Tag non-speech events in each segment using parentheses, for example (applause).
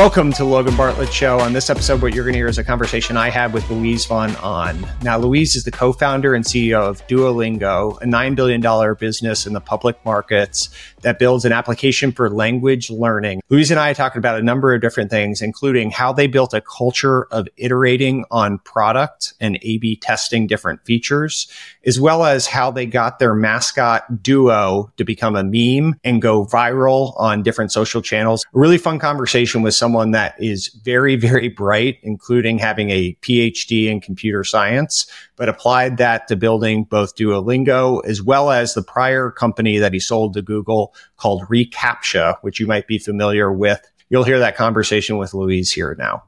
Welcome to Logan Bartlett Show. On this episode, what you're going to hear is a conversation I had with Luis Von Ahn. Now, Luis is the co-founder and CEO of Duolingo, a $9 billion business in the public markets that builds an application for language learning. Luis and I talked about a number of different things, including how they built a culture of iterating on product and A-B testing different features, as well as how they got their mascot Duo to become a meme and go viral on different social channels. A really fun conversation with someone that is very, very bright, including having a PhD in computer science, but applied that to building both Duolingo as well as the prior company that he sold to Google called reCAPTCHA, which you might be familiar with. You'll hear that conversation with Luis here now.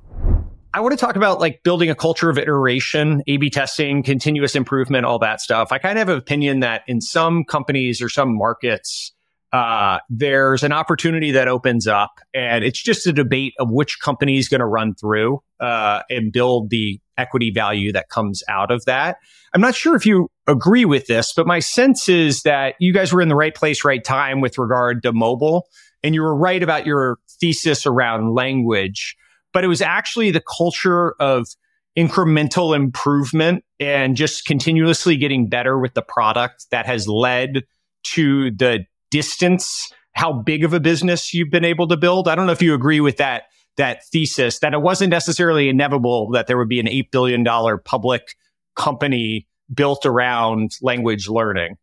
I want to talk about like building a culture of iteration, A B testing, continuous improvement, all that stuff. I kind of have an opinion that in some companies or some markets, uh, there's an opportunity that opens up and it's just a debate of which company is going to run through uh, and build the equity value that comes out of that. I'm not sure if you agree with this, but my sense is that you guys were in the right place, right time with regard to mobile. And you were right about your thesis around language, but it was actually the culture of incremental improvement and just continuously getting better with the product that has led to the distance how big of a business you've been able to build. I don't know if you agree with that that thesis that it wasn't necessarily inevitable that there would be an $8 billion public company built around language learning.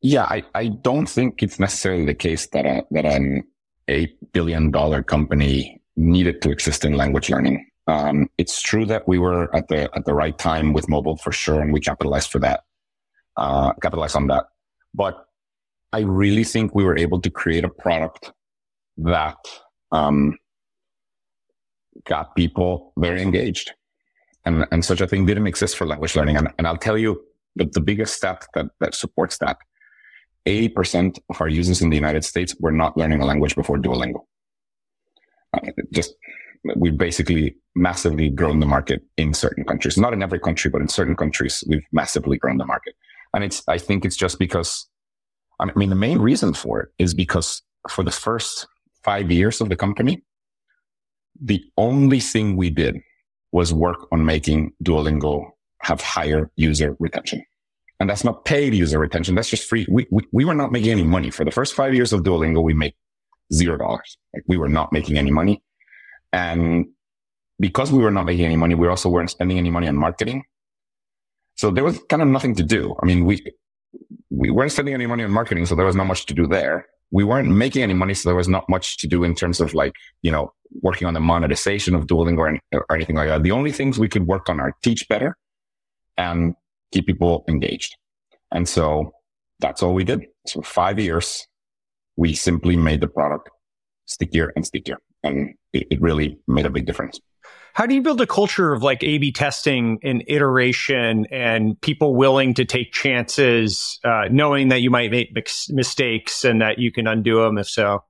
Yeah, I, I don't think it's necessarily the case that a, that an $8 billion company needed to exist in language learning. Um, it's true that we were at the, at the right time with mobile for sure. And we capitalized for that, uh, capitalized on that. But I really think we were able to create a product that um, got people very engaged. And, and such a thing didn't exist for language learning. And, and I'll tell you that the biggest stat that, that supports that 80% of our users in the United States were not learning a language before Duolingo. Uh, just, we've basically massively grown the market in certain countries. Not in every country, but in certain countries, we've massively grown the market. And it's, I think it's just because I mean, the main reason for it is because for the first five years of the company, the only thing we did was work on making Duolingo have higher user retention. And that's not paid user retention. That's just free. We, we, we were not making any money for the first five years of Duolingo. We made zero dollars. Like we were not making any money. And because we were not making any money, we also weren't spending any money on marketing. So there was kind of nothing to do. I mean, we, we weren't spending any money on marketing, so there was not much to do there. We weren't making any money, so there was not much to do in terms of like, you know, working on the monetization of Duolingo or, or anything like that. The only things we could work on are teach better and keep people engaged. And so that's all we did. So five years, we simply made the product stickier and stickier. And it, it really made a big difference. How do you build a culture of like A B testing and iteration and people willing to take chances, uh, knowing that you might make mistakes and that you can undo them if so?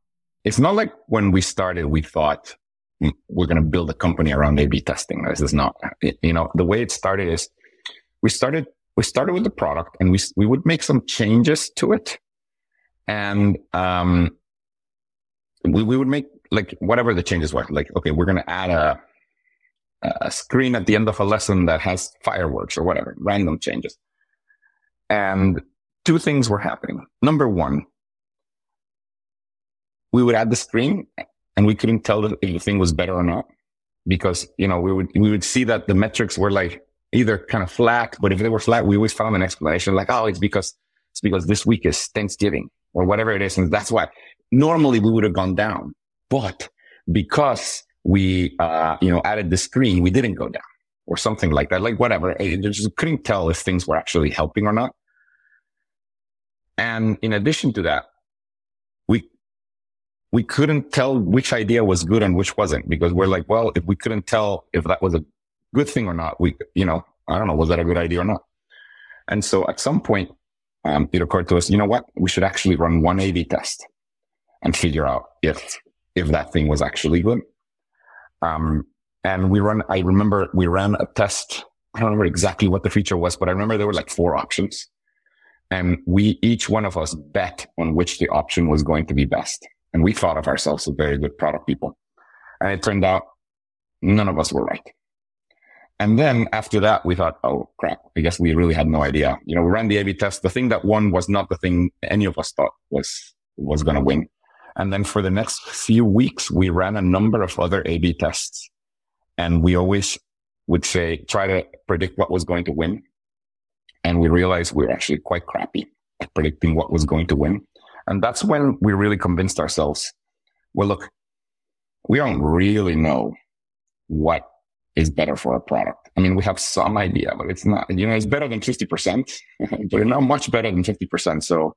It's not like when we started, we thought mm, we're going to build a company around A B testing. This is not, you know, the way it started is we started, we started with the product and we, we would make some changes to it. And, um, we, we would make like whatever the changes were. Like, okay, we're going to add a, a screen at the end of a lesson that has fireworks or whatever, random changes. And two things were happening. Number one, we would add the screen and we couldn't tell if the thing was better or not because, you know, we would, we would see that the metrics were like either kind of flat, but if they were flat, we always found an explanation like, oh, it's because, it's because this week is Thanksgiving or whatever it is. And that's why normally we would have gone down, but because we, uh, you know, added the screen, we didn't go down or something like that. Like whatever. I just couldn't tell if things were actually helping or not. And in addition to that, we, we couldn't tell which idea was good and which wasn't because we're like, well, if we couldn't tell if that was a good thing or not, we, you know, I don't know, was that a good idea or not? And so at some point, um, it occurred to us, you know what? We should actually run one A/B test and figure out if, if that thing was actually good. Um, and we run, I remember we ran a test. I don't remember exactly what the feature was, but I remember there were like four options. And we, each one of us bet on which the option was going to be best. And we thought of ourselves as very good product people. And it turned out none of us were right. And then after that, we thought, oh crap, I guess we really had no idea. You know, we ran the A-B test. The thing that won was not the thing any of us thought was, was going to win. And then for the next few weeks, we ran a number of other A-B tests and we always would say, try to predict what was going to win. And we realized we were actually quite crappy at predicting what was going to win. And that's when we really convinced ourselves, well, look, we don't really know what is better for a product. I mean, we have some idea, but it's not, you know, it's better than 50%, (laughs) but not much better than 50%. So,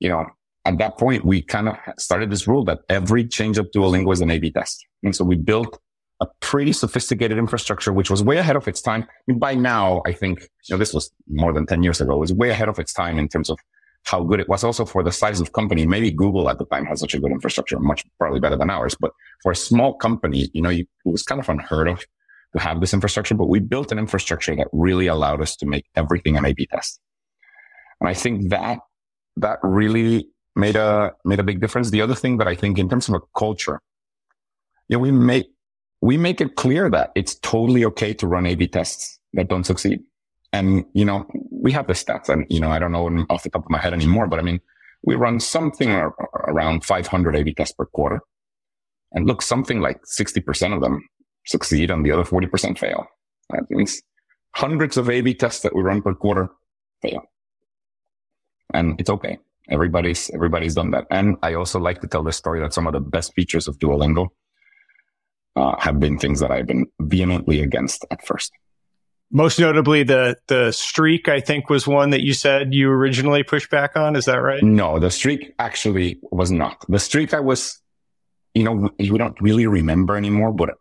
you know, at that point, we kind of started this rule that every change of Duolingo is an A-B test. And so we built a pretty sophisticated infrastructure, which was way ahead of its time. I mean, by now, I think, you know, this was more than 10 years ago. It was way ahead of its time in terms of how good it was also for the size of company. Maybe Google at the time had such a good infrastructure, much probably better than ours. But for a small company, you know, you, it was kind of unheard of to have this infrastructure, but we built an infrastructure that really allowed us to make everything an A-B test. And I think that, that really made a, made a big difference. The other thing that I think in terms of a culture, you know, we make, we make it clear that it's totally okay to run A-B tests that don't succeed. And, you know, we have the stats and, you know, I don't know off the top of my head anymore, but I mean, we run something around 500 A-B tests per quarter. And look, something like 60% of them succeed and the other 40% fail. That means hundreds of A-B tests that we run per quarter fail. And it's okay. Everybody's, everybody's done that. And I also like to tell the story that some of the best features of Duolingo uh, have been things that I've been vehemently against at first. Most notably, the the streak I think was one that you said you originally pushed back on. Is that right? No, the streak actually was not. The streak I was, you know, we don't really remember anymore, but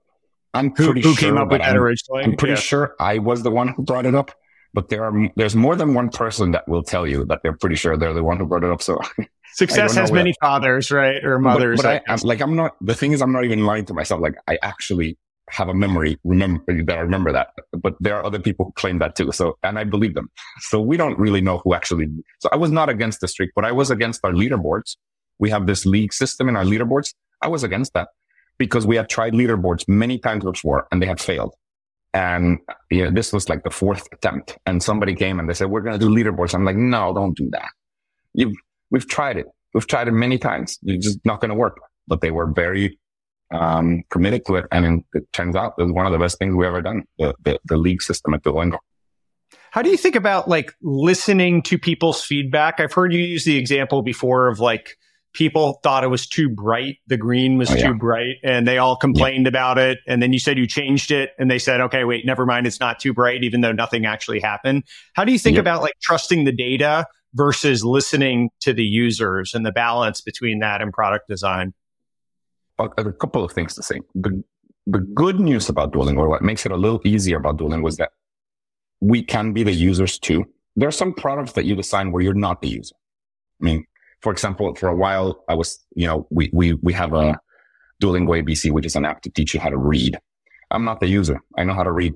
I'm pretty who, who sure came up with that originally. I'm pretty yeah. sure I was the one who brought it up. But there are there's more than one person that will tell you that they're pretty sure they're the one who brought it up. So (laughs) Success has many fathers, right, or mothers. But, but I, like, I'm not. The thing is, I'm not even lying to myself. Like, I actually have a memory remember that I remember that. But there are other people who claim that too. So, and I believe them. So we don't really know who actually. So I was not against the streak, but I was against our leaderboards. We have this league system in our leaderboards. I was against that because we had tried leaderboards many times before and they had failed. And yeah, this was like the fourth attempt. And somebody came and they said, "We're going to do leaderboards." I'm like, "No, don't do that. You've we've tried it. We've tried it many times. It's just not going to work. But they were very um, committed to it. And it turns out it was one of the best things we ever done, the, the, the league system at Duolingo. How do you think about like listening to people's feedback? I've heard you use the example before of like people thought it was too bright. The green was oh, yeah. too bright and they all complained yeah. about it. And then you said you changed it and they said, okay, wait, never mind. It's not too bright, even though nothing actually happened. How do you think yeah. about like trusting the data versus listening to the users and the balance between that and product design? A couple of things to say. The, the good news about Duolingo, or what makes it a little easier about Duolingo is that we can be the users too. There are some products that you design where you're not the user. I mean, for example, for a while, I was, you know, we, we, we have a Duolingo ABC, which is an app to teach you how to read. I'm not the user. I know how to read.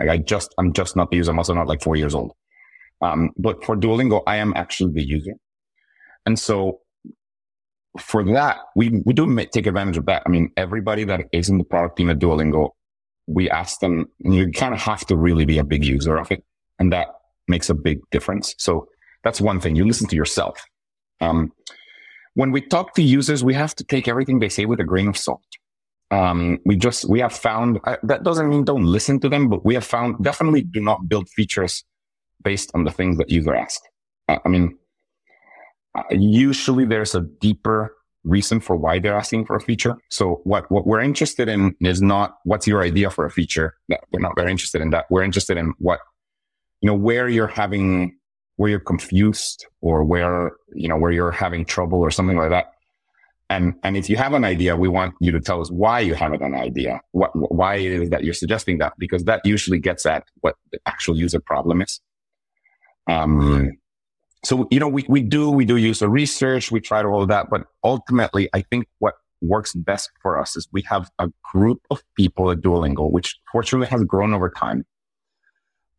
Like I just, I'm just not the user. I'm also not like four years old. Um, but for Duolingo, I am actually the user. And so for that, we, we do take advantage of that. I mean, everybody that is in the product team at Duolingo, we ask them, you kind of have to really be a big user of it. And that makes a big difference. So that's one thing. You listen to yourself. Um, when we talk to users, we have to take everything they say with a grain of salt. Um, we just, we have found uh, that doesn't mean don't listen to them, but we have found definitely do not build features based on the things that user ask. Uh, I mean, uh, usually there's a deeper reason for why they're asking for a feature. So what, what we're interested in is not what's your idea for a feature. We're not very interested in that. We're interested in what, you know, where you're having, where you're confused or where, you know, where you're having trouble or something like that. And, and if you have an idea, we want you to tell us why you have an idea, what, why it is that you're suggesting that, because that usually gets at what the actual user problem is. Um, so, you know, we, we do, we do use the research. We try to all of that, but ultimately, I think what works best for us is we have a group of people at Duolingo, which fortunately has grown over time.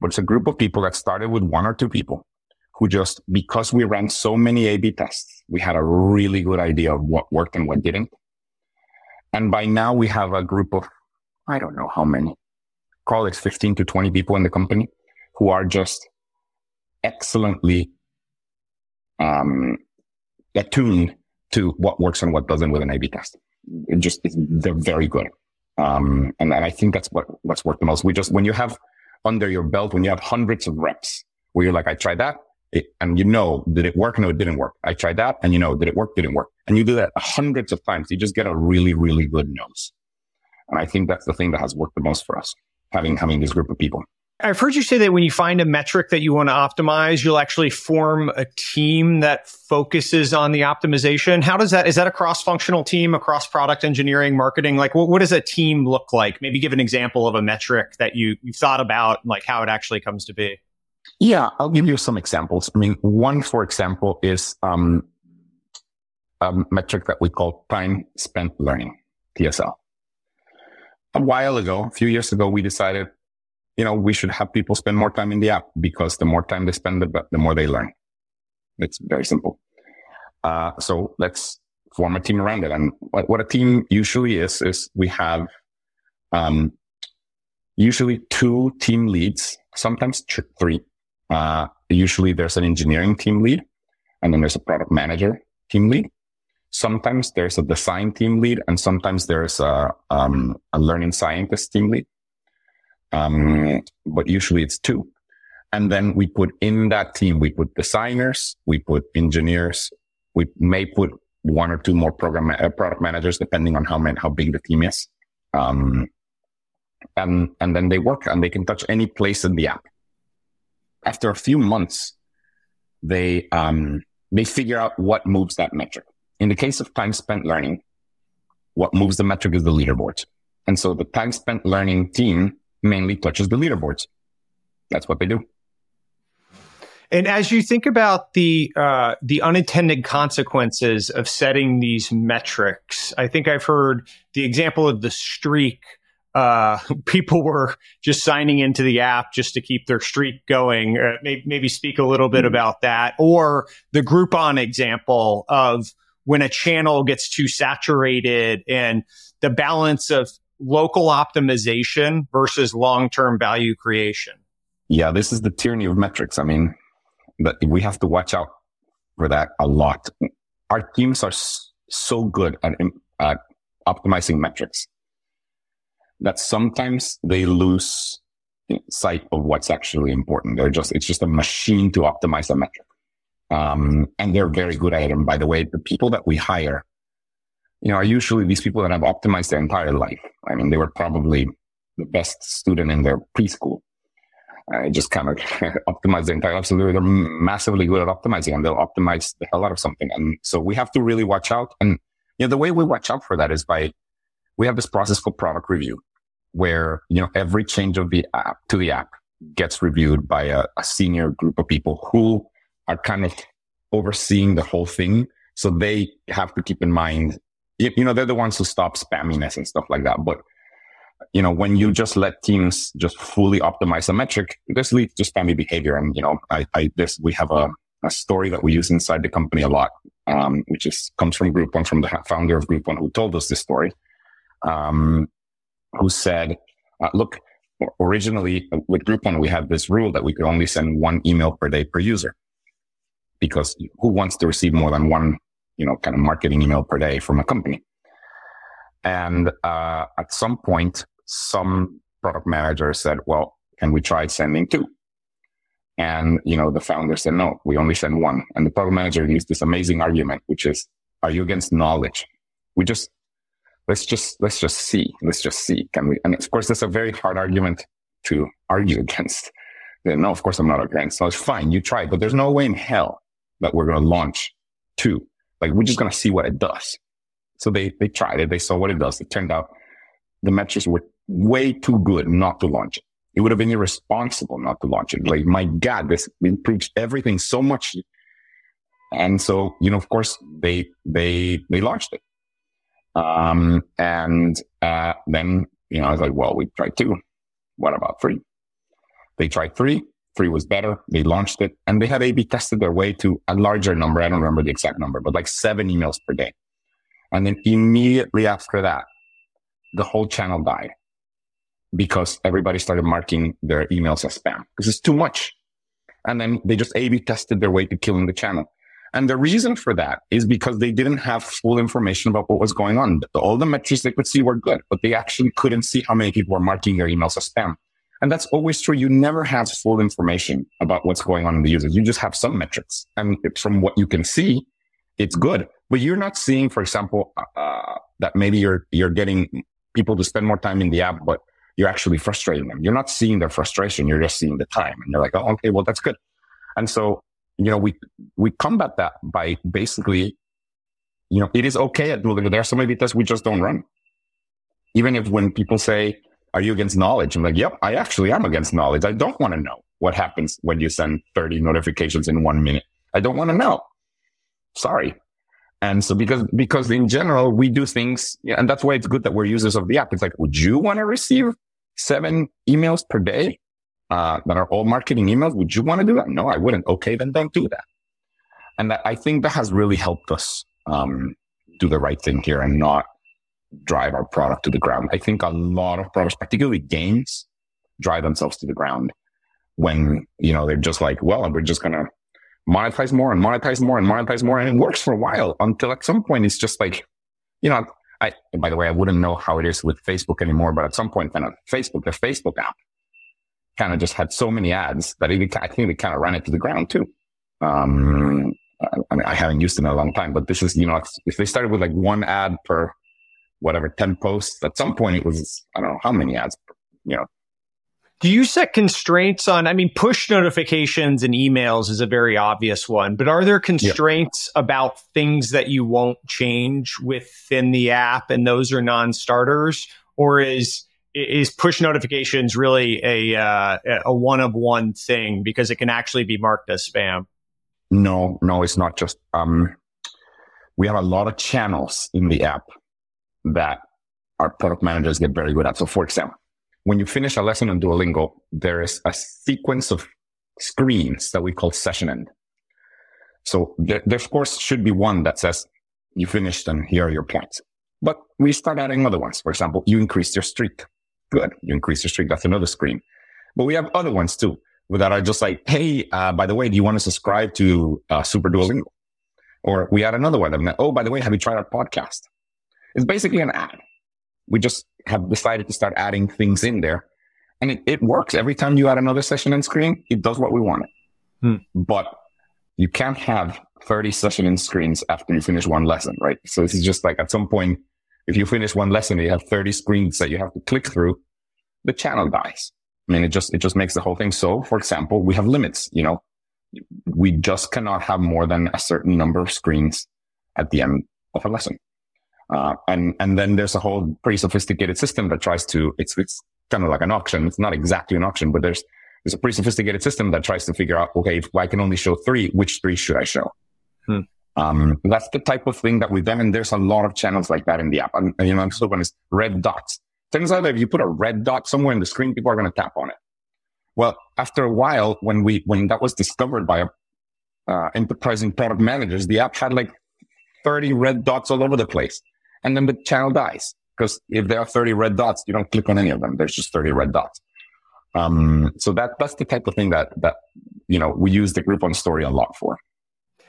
But it's a group of people that started with one or two people who just, because we ran so many A-B tests, we had a really good idea of what worked and what didn't. And by now we have a group of, I don't know how many, call it 15 to 20 people in the company who are just excellently um, attuned to what works and what doesn't with an A/B test. It just they're very good, um, and, and I think that's what what's worked the most. We just when you have under your belt, when you have hundreds of reps, where you're like, I tried that, it, and you know, did it work? No, it didn't work. I tried that, and you know, did it work? Didn't work. And you do that hundreds of times. You just get a really, really good nose. And I think that's the thing that has worked the most for us, having having this group of people. I've heard you say that when you find a metric that you want to optimize, you'll actually form a team that focuses on the optimization. How does that, is that a cross functional team across product engineering, marketing? Like what, what does a team look like? Maybe give an example of a metric that you, you've thought about, like how it actually comes to be. Yeah, I'll give you some examples. I mean, one, for example, is, um, a metric that we call time spent learning, TSL. A while ago, a few years ago, we decided you know, we should have people spend more time in the app because the more time they spend, the, the more they learn. It's very simple. Uh, so let's form a team around it. And what, what a team usually is, is we have, um, usually two team leads, sometimes three. Uh, usually there's an engineering team lead and then there's a product manager team lead. Sometimes there's a design team lead and sometimes there's a, um, a learning scientist team lead. Um, but usually it's two. And then we put in that team, we put designers, we put engineers, we may put one or two more program uh, product managers, depending on how many, how big the team is. Um, and, and then they work and they can touch any place in the app. After a few months, they, um, they figure out what moves that metric. In the case of time spent learning, what moves the metric is the leaderboard. And so the time spent learning team mainly touches the leaderboards. That's what they do. And as you think about the uh, the unintended consequences of setting these metrics, I think I've heard the example of the streak. Uh, (laughs) people were just signing into the app just to keep their streak going. Uh, maybe, maybe, speak a little bit mm-hmm. about that, or the Groupon example of when a channel gets too saturated and the balance of local optimization versus long term value creation? Yeah, this is the tyranny of metrics. I mean, but we have to watch out for that a lot. Our teams are so good at, at optimizing metrics that sometimes they lose sight of what's actually important. They're just, it's just a machine to optimize a metric. Um, and they're very good at it. And by the way, the people that we hire you know, are usually these people that have optimized their entire life. I mean, they were probably the best student in their preschool. I just kind of (laughs) optimize their entire life. So they're, they're massively good at optimizing and they'll optimize the hell out of something. And so we have to really watch out. And, you know, the way we watch out for that is by, we have this process called product review where, you know, every change of the app to the app gets reviewed by a, a senior group of people who are kind of overseeing the whole thing. So they have to keep in mind you, know, they're the ones who stop spamminess and stuff like that. But, you know, when you just let teams just fully optimize a metric, this leads to spammy behavior. And, you know, I, I, this, we have a, a story that we use inside the company a lot, um, which is, comes from Groupon, from the founder of Groupon who told us this story, um, who said, uh, look, originally with Groupon, we had this rule that we could only send one email per day per user because who wants to receive more than one you know, kind of marketing email per day from a company. And uh, at some point, some product manager said, well, can we try sending two? And, you know, the founder said, no, we only send one. And the product manager used this amazing argument, which is, are you against knowledge? We just, let's just, let's just see. Let's just see. Can we? And of course, that's a very hard argument to argue against. No, of course I'm not against. So it's fine. You try, but there's no way in hell that we're going to launch two like we're just going to see what it does. So they, they tried it. They saw what it does. It turned out the metrics were way too good not to launch it. It would have been irresponsible not to launch it. Like, my God, this improves everything so much. And so, you know, of course they, they, they launched it. Um, and, uh, then, you know, I was like, well, we tried two. What about three? They tried three. Three was better. They launched it and they had A-B tested their way to a larger number. I don't remember the exact number, but like seven emails per day. And then immediately after that, the whole channel died because everybody started marking their emails as spam because it's too much. And then they just A-B tested their way to killing the channel. And the reason for that is because they didn't have full information about what was going on. All the metrics they could see were good, but they actually couldn't see how many people were marking their emails as spam. And that's always true. You never have full information about what's going on in the users. You just have some metrics. And from what you can see, it's good. But you're not seeing, for example, uh, that maybe you're, you're getting people to spend more time in the app, but you're actually frustrating them. You're not seeing their frustration. You're just seeing the time. And they're like, oh, okay, well, that's good. And so, you know, we, we combat that by basically, you know, it is okay at Duolingo. There are so many tests we just don't run. Even if when people say, are you against knowledge? I'm like, yep, I actually am against knowledge. I don't want to know what happens when you send 30 notifications in one minute. I don't want to know. Sorry. And so because, because in general, we do things, and that's why it's good that we're users of the app. It's like, would you want to receive seven emails per day, uh, that are all marketing emails? Would you want to do that? No, I wouldn't. Okay. Then don't do that. And that, I think that has really helped us, um, do the right thing here and not drive our product to the ground. I think a lot of products, particularly games, drive themselves to the ground when, you know, they're just like, well, we're just to monetize more and monetize more and monetize more. And it works for a while until at some point it's just like, you know, I, by the way, I wouldn't know how it is with Facebook anymore, but at some point, kind of Facebook, the Facebook app kind of just had so many ads that it, I think it kind of ran it to the ground too. Um, I mean, I haven't used it in a long time, but this is, you know, if they started with like one ad per whatever, 10 posts. At some point it was, I don't know how many ads, you know. Do you set constraints on, I mean, push notifications and emails is a very obvious one, but are there constraints yep. about things that you won't change within the app and those are non-starters? Or is, is push notifications really a, uh, a one of one thing because it can actually be marked as spam? No, no, it's not just, um, we have a lot of channels in the app that our product managers get very good at. So for example, when you finish a lesson on Duolingo, there is a sequence of screens that we call session end. So there, there of course should be one that says you finished and here are your points. But we start adding other ones. For example, you increased your streak. Good. You increase your streak. That's another screen. But we have other ones too that are just like, Hey, uh, by the way, do you want to subscribe to uh, Super Duolingo? Or we add another one. And, oh, by the way, have you tried our podcast? It's basically an ad. We just have decided to start adding things in there. And it, it works. Every time you add another session end screen, it does what we want it. Hmm. But you can't have 30 session end screens after you finish one lesson, right? So this is just like at some point, if you finish one lesson, you have 30 screens that you have to click through, the channel dies. I mean, it just, it just makes the whole thing. So for example, we have limits, you know, we just cannot have more than a certain number of screens at the end of a lesson. Uh, and, and then there's a whole pretty sophisticated system that tries to, it's, it's kind of like an auction. It's not exactly an auction, but there's, there's a pretty sophisticated system that tries to figure out, okay, if I can only show three, which three should I show? Hmm. Um, that's the type of thing that we've done. And there's a lot of channels like that in the app. And, you know, I'm still going to red dots. Turns out that if you put a red dot somewhere in the screen, people are going to tap on it. Well, after a while, when we, when that was discovered by uh, enterprising product managers, the app had like 30 red dots all over the place and then the channel dies. Because if there are 30 red dots, you don't click on any of them. There's just 30 red dots. Um, so that, that's the type of thing that, that, you know, we use the Groupon story a lot for.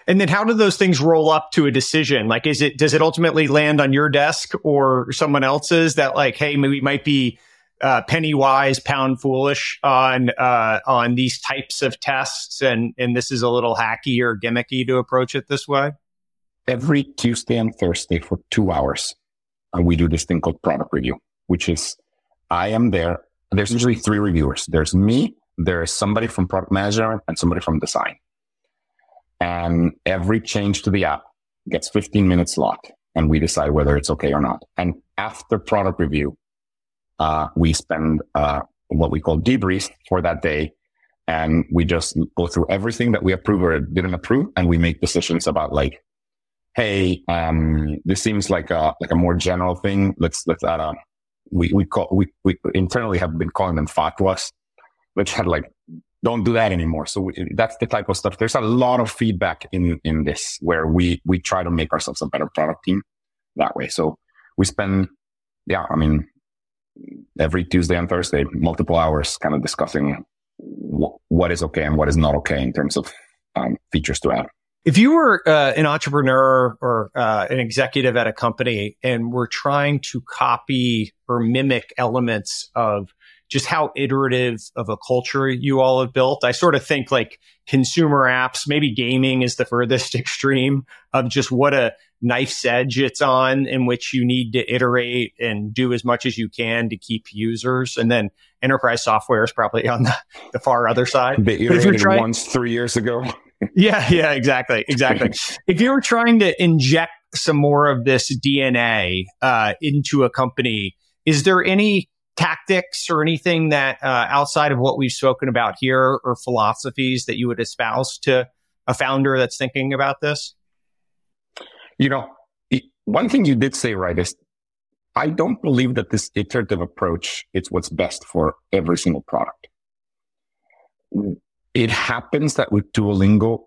And then how do those things roll up to a decision? Like, is it, does it ultimately land on your desk or someone else's that like, hey, maybe we might be, uh, penny wise, pound foolish on, uh, on these types of tests. And, and this is a little hacky or gimmicky to approach it this way? every Tuesday and Thursday for two hours. And we do this thing called product review, which is I am there. There's usually three reviewers. There's me, there's somebody from product management and somebody from design. And every change to the app gets 15 minutes slot and we decide whether it's okay or not. And after product review, uh, we spend, uh, what we call debrief for that day. And we just go through everything that we approve or didn't approve. And we make decisions about like, hey, um, this seems like a like a more general thing. Let's let's add on. We we call we we internally have been calling them fatwas, which had like don't do that anymore. So we, that's the type of stuff. There's a lot of feedback in in this where we we try to make ourselves a better product team that way. So we spend, yeah, I mean, every Tuesday and Thursday, multiple hours, kind of discussing w- what is okay and what is not okay in terms of um, features to add. If you were uh, an entrepreneur or uh, an executive at a company and were trying to copy or mimic elements of just how iterative of a culture you all have built, I sort of think like consumer apps, maybe gaming is the furthest (laughs) extreme of just what a knife's edge it's on in which you need to iterate and do as much as you can to keep users. And then enterprise software is probably on the, the far other side. They iterated trying, once three years ago. (laughs) yeah, yeah, exactly, exactly. if you were trying to inject some more of this DNA uh, into a company, is there any tactics or anything that uh, outside of what we've spoken about here or philosophies that you would espouse to a founder that's thinking about this? You know, one thing you did say right is I don't believe that this iterative approach is what's best for every single product. It happens that with Duolingo,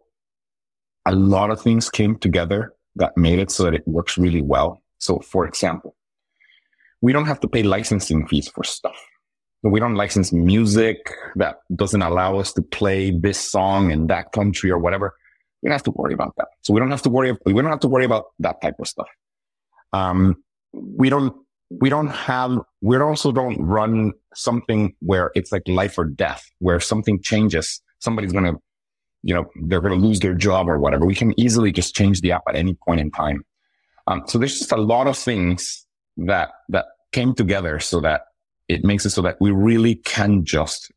a lot of things came together that made it so that it works really well. So for example, we don't have to pay licensing fees for stuff. We don't license music that doesn't allow us to play this song in that country or whatever. We don't have to worry about that. So we don't have to worry. We don't have to worry about that type of stuff. Um, we don't, we don't have, we also don't run something where it's like life or death, where something changes, somebody's going to, you know, they're going to lose their job or whatever. We can easily just change the app at any point in time. Um, so there's just a lot of things that, that came together so that it makes it so that we really can just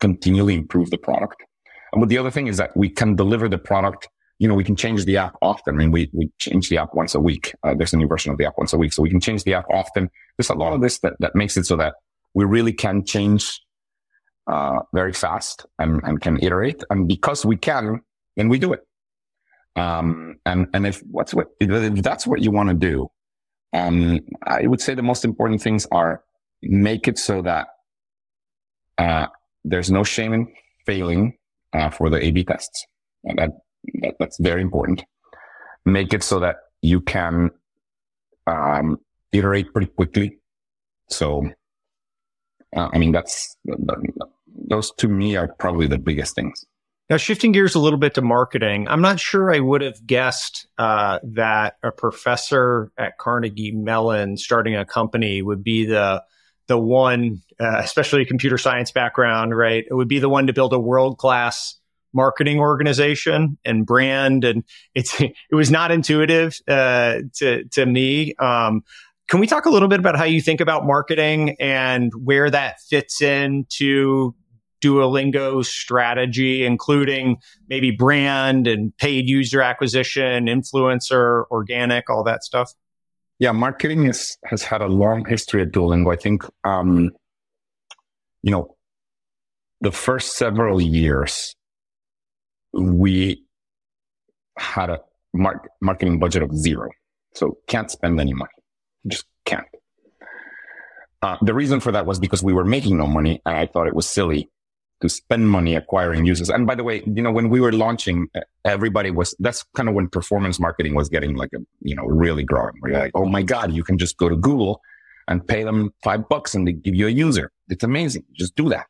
continually improve the product. And but the other thing is that we can deliver the product. You know, we can change the app often. I mean, we, we change the app once a week. Uh, there's a new version of the app once a week. So we can change the app often. There's a lot of this that, that makes it so that we really can change, uh, very fast and, and can iterate. And because we can, then we do it. Um, and, and if what's what, if that's what you want to do, um, I would say the most important things are make it so that, uh, there's no shame in failing, uh, for the A-B tests. That, that, that's very important. Make it so that you can, um, iterate pretty quickly. So, uh, I mean, that's, those to me are probably the biggest things. Now, shifting gears a little bit to marketing, I'm not sure I would have guessed uh, that a professor at Carnegie Mellon starting a company would be the the one, uh, especially a computer science background, right? It would be the one to build a world class marketing organization and brand, and it's (laughs) it was not intuitive uh, to to me. Um, can we talk a little bit about how you think about marketing and where that fits into Duolingo strategy, including maybe brand and paid user acquisition, influencer, organic, all that stuff? Yeah, marketing is, has had a long history at Duolingo. I think, um, you know, the first several years, we had a mar- marketing budget of zero. So can't spend any money. Just can't. Uh, the reason for that was because we were making no money and I thought it was silly to spend money acquiring users. And by the way, you know, when we were launching, everybody was, that's kind of when performance marketing was getting like a, you know, really growing. You're like, oh my God, you can just go to Google and pay them five bucks and they give you a user. It's amazing. Just do that.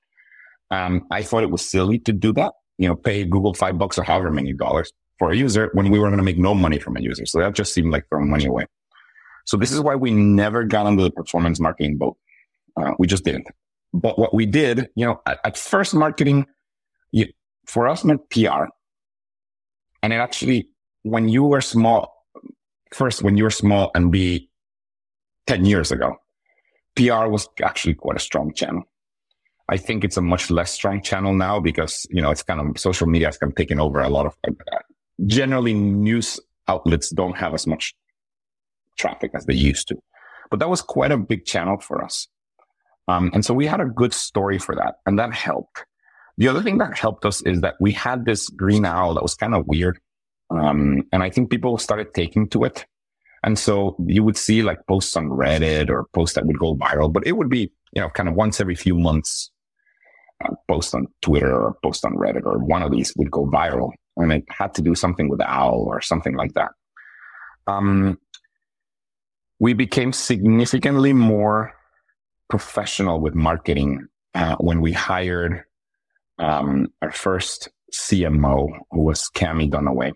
Um, I thought it was silly to do that, you know, pay Google five bucks or however many dollars for a user when we were going to make no money from a user. So that just seemed like throwing money away. So this is why we never got onto the performance marketing boat. Uh, we just didn't. But what we did, you know, at, at first marketing, you, for us meant PR. And it actually, when you were small, first, when you were small and be 10 years ago, PR was actually quite a strong channel. I think it's a much less strong channel now because, you know, it's kind of social media has kind of taken over a lot of, uh, generally news outlets don't have as much traffic as they used to. But that was quite a big channel for us. Um, and so we had a good story for that and that helped. The other thing that helped us is that we had this green owl that was kind of weird. Um, and I think people started taking to it. And so you would see like posts on Reddit or posts that would go viral, but it would be, you know, kind of once every few months, uh, post on Twitter or post on Reddit or one of these would go viral and it had to do something with the owl or something like that. Um, we became significantly more professional with marketing uh, when we hired um, our first CMO, who was Cammie Dunaway.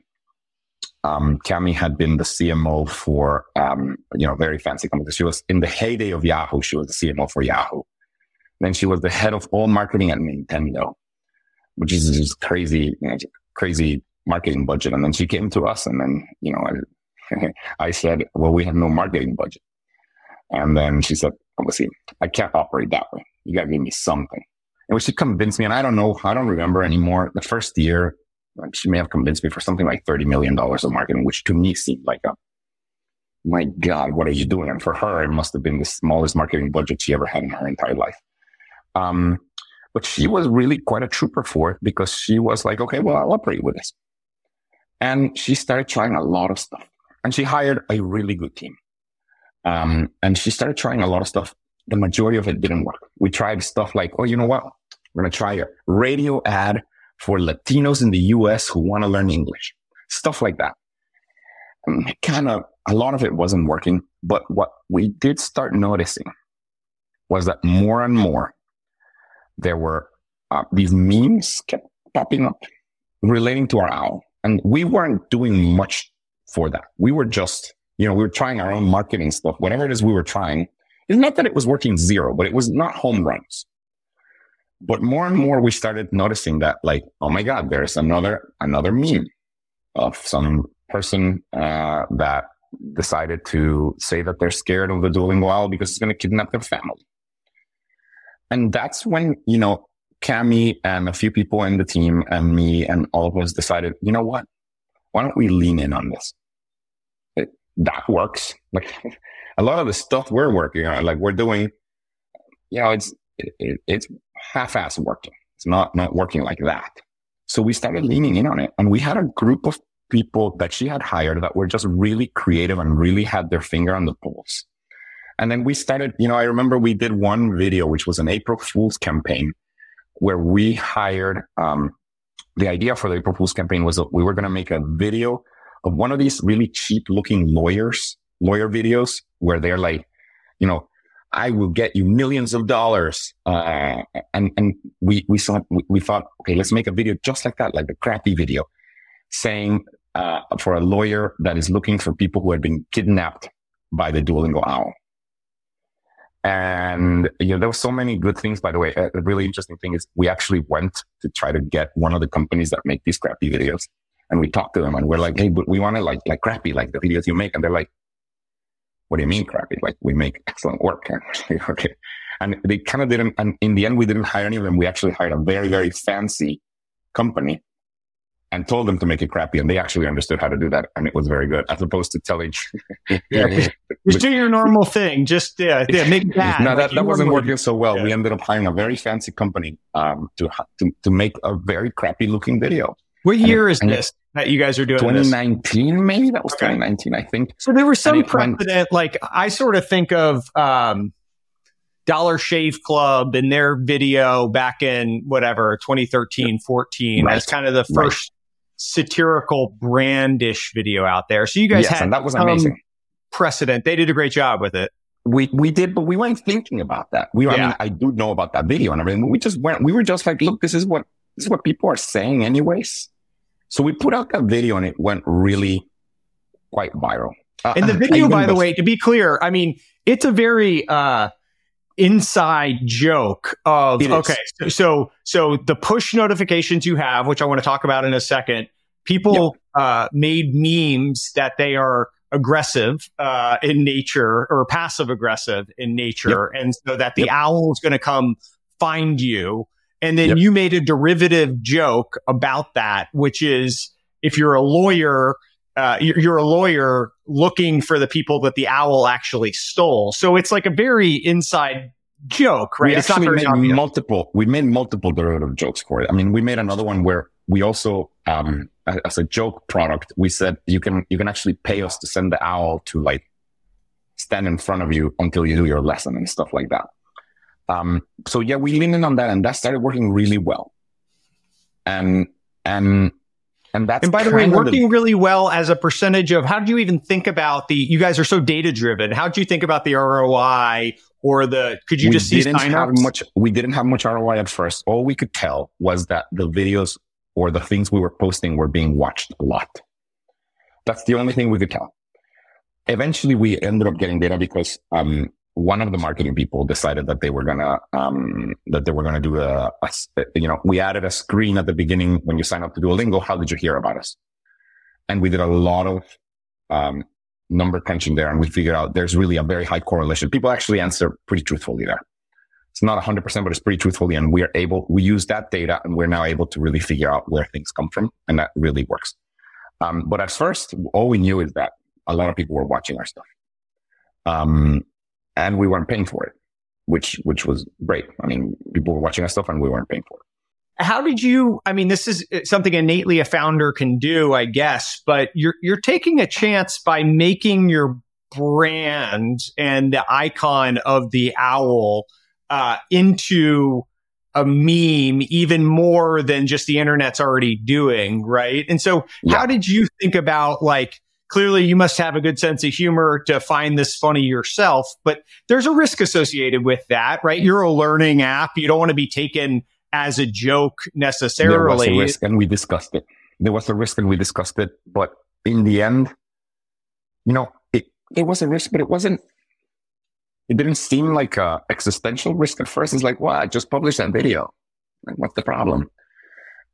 Um, Cammie had been the CMO for, um, you know, very fancy companies. She was in the heyday of Yahoo. She was the CMO for Yahoo. Then she was the head of all marketing at Nintendo, which is just crazy, crazy marketing budget. And then she came to us and then, you know, I, (laughs) I said, well, we have no marketing budget. And then she said, obviously, I can't operate that way. You got to give me something. And she convinced me, and I don't know, I don't remember anymore. The first year, she may have convinced me for something like $30 million of marketing, which to me seemed like a, my God, what are you doing? And for her, it must have been the smallest marketing budget she ever had in her entire life. Um, but she was really quite a trooper for it because she was like, okay, well, I'll operate with this. And she started trying a lot of stuff and she hired a really good team. Um, and she started trying a lot of stuff. The majority of it didn't work. We tried stuff like, oh, you know what? We're going to try a radio ad for Latinos in the US who want to learn English. Stuff like that. Kind of, a lot of it wasn't working. But what we did start noticing was that more and more there were uh, these memes kept popping up relating to our owl. And we weren't doing much for that. We were just, you know, we were trying our own marketing stuff, whatever it is we were trying. It's not that it was working zero, but it was not home runs. But more and more we started noticing that like, oh my God, there's another, another meme of some person, uh, that decided to say that they're scared of the dueling owl because it's going to kidnap their family. And that's when, you know, Cammie and a few people in the team and me and all of us decided, you know what? Why don't we lean in on this? That works. Like (laughs) a lot of the stuff we're working on, like we're doing, you know, it's, it, it's half-ass working. It's not, not working like that. So we started leaning in on it and we had a group of people that she had hired that were just really creative and really had their finger on the pulse. And then we started, you know, I remember we did one video, which was an April Fool's campaign where we hired, um, the idea for the April Fool's campaign was that we were going to make a video one of these really cheap looking lawyers, lawyer videos where they're like, you know, I will get you millions of dollars. Uh, and, and we, we saw, we, we, thought, okay, let's make a video just like that, like the crappy video saying, uh, for a lawyer that is looking for people who had been kidnapped by the Duolingo owl. And, you know, there were so many good things, by the way. A really interesting thing is we actually went to try to get one of the companies that make these crappy videos. And we talked to them and we're like, Hey, but we want to like, like crappy, like the videos you make. And they're like, what do you mean crappy? Like we make excellent work. (laughs) okay. And they kind of didn't, and in the end, we didn't hire any of them. We actually hired a very, very fancy company and told them to make it crappy and they actually understood how to do that and it was very good as opposed to telling (laughs) yeah, just do your normal thing just yeah, yeah make (laughs) that no that, that wasn't working so well yeah. we ended up hiring a very fancy company um, to, to to make a very crappy looking video what year is this that you guys are doing 2019 this? maybe that was okay. 2019 i think so there was some precedent went, like i sort of think of um, Dollar Shave Club and their video back in whatever 2013, 14 right. as kind of the first satirical brandish video out there. So you guys yes, had and that was amazing. precedent. They did a great job with it. We we did, but we weren't thinking about that. We, yeah. I mean, I do know about that video and everything. We just went. We were just like, look, this is what this is what people are saying, anyways. So we put out that video, and it went really quite viral. Uh, and the video, by the way, to be clear, I mean, it's a very uh, inside joke of okay so, so, so the push notifications you have which i want to talk about in a second people yep. uh, made memes that they are aggressive uh, in nature or passive aggressive in nature yep. and so that the yep. owl is going to come find you and then you made a derivative joke about that which is if you're a lawyer uh, you're, a lawyer looking for the people that the owl actually stole. So it's like a very inside joke, right? We it's actually made obvious. multiple. We made multiple derivative jokes for it. I mean, we made another one where we also, um, as a joke product, we said you can you can actually pay us to send the owl to like stand in front of you until you do your lesson and stuff like that. Um, so yeah, we leaned in on that, and that started working really well. And and and that's and by the way, working the, really well as a percentage of how did you even think about the? You guys are so data driven. How did you think about the ROI or the could you just see didn't have much we didn't have much ROI at first. All we could tell was that the videos or the things we were posting were being watched a lot. That's the only thing we could tell. Eventually we ended up getting data because um, one of the marketing people decided that they were gonna um, that they were gonna do a you know we added a screen at the beginning when you sign up to Duolingo. How did you hear about us? And we did a lot of um, number crunching there, and we figured out there's really a very high correlation. People actually answer pretty truthfully there. It's not 100%, but it's pretty truthfully, and we are able we use that data, and we're now able to really figure out where things come from, and that really works. Um, but at first, all we knew is that a lot of people were watching our stuff. Um, and we weren't paying for it, which, which was great. I mean, people were watching our stuff and we weren't paying for it. how did you i mean this is something innately a founder can do i guess but you're you're taking a chance by making your brand and the icon of the owl uh, into a meme even more than just the internet's already doing right and so Yeah. how did you think about like clearly you must have a good sense of humor to find this funny yourself but there's a risk associated with that right you're a learning app you don't want to be taken as a joke necessarily. There was a risk and we discussed it. There was a risk and we discussed it. But in the end, you know, it, it was a risk, but it wasn't, it didn't seem like a existential risk at first. It's like, well, I just published that video. Like, what's the problem?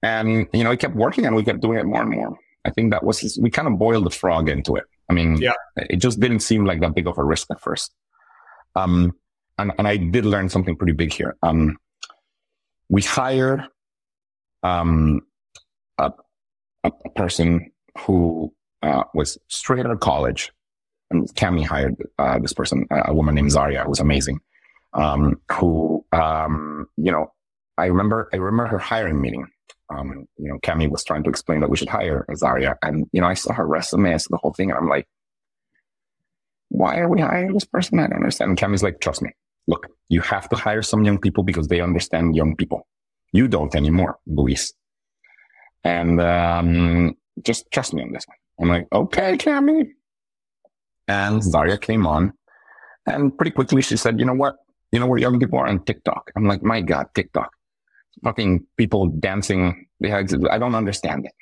And, you know, we kept working and we kept doing it more and more. I think that was, we kind of boiled the frog into it. I mean, Yeah. it just didn't seem like that big of a risk at first. Um, and, and I did learn something pretty big here. Um, we hired, um, a, a, person who, uh, was straight out of college and Cammie hired, uh, this person, a a woman named Zaria, who's amazing. Um, who, um, you know, I remember, I remember her hiring meeting. Um, you know, Cammie was trying to explain that we should hire Zaria. And, you know, I saw her resume, I saw the whole thing, and I'm like, why are we hiring this person? I don't understand. And Cammie's like, trust me, look, you have to hire some young people because they understand young people. You don't anymore, Luis. And, um, just trust me on this one. I'm like, okay, Cammie. And Zaria came on and pretty quickly she said, you know what? You know where young people are on TikTok. I'm like, my God, TikTok. Fucking people dancing. I don't understand it.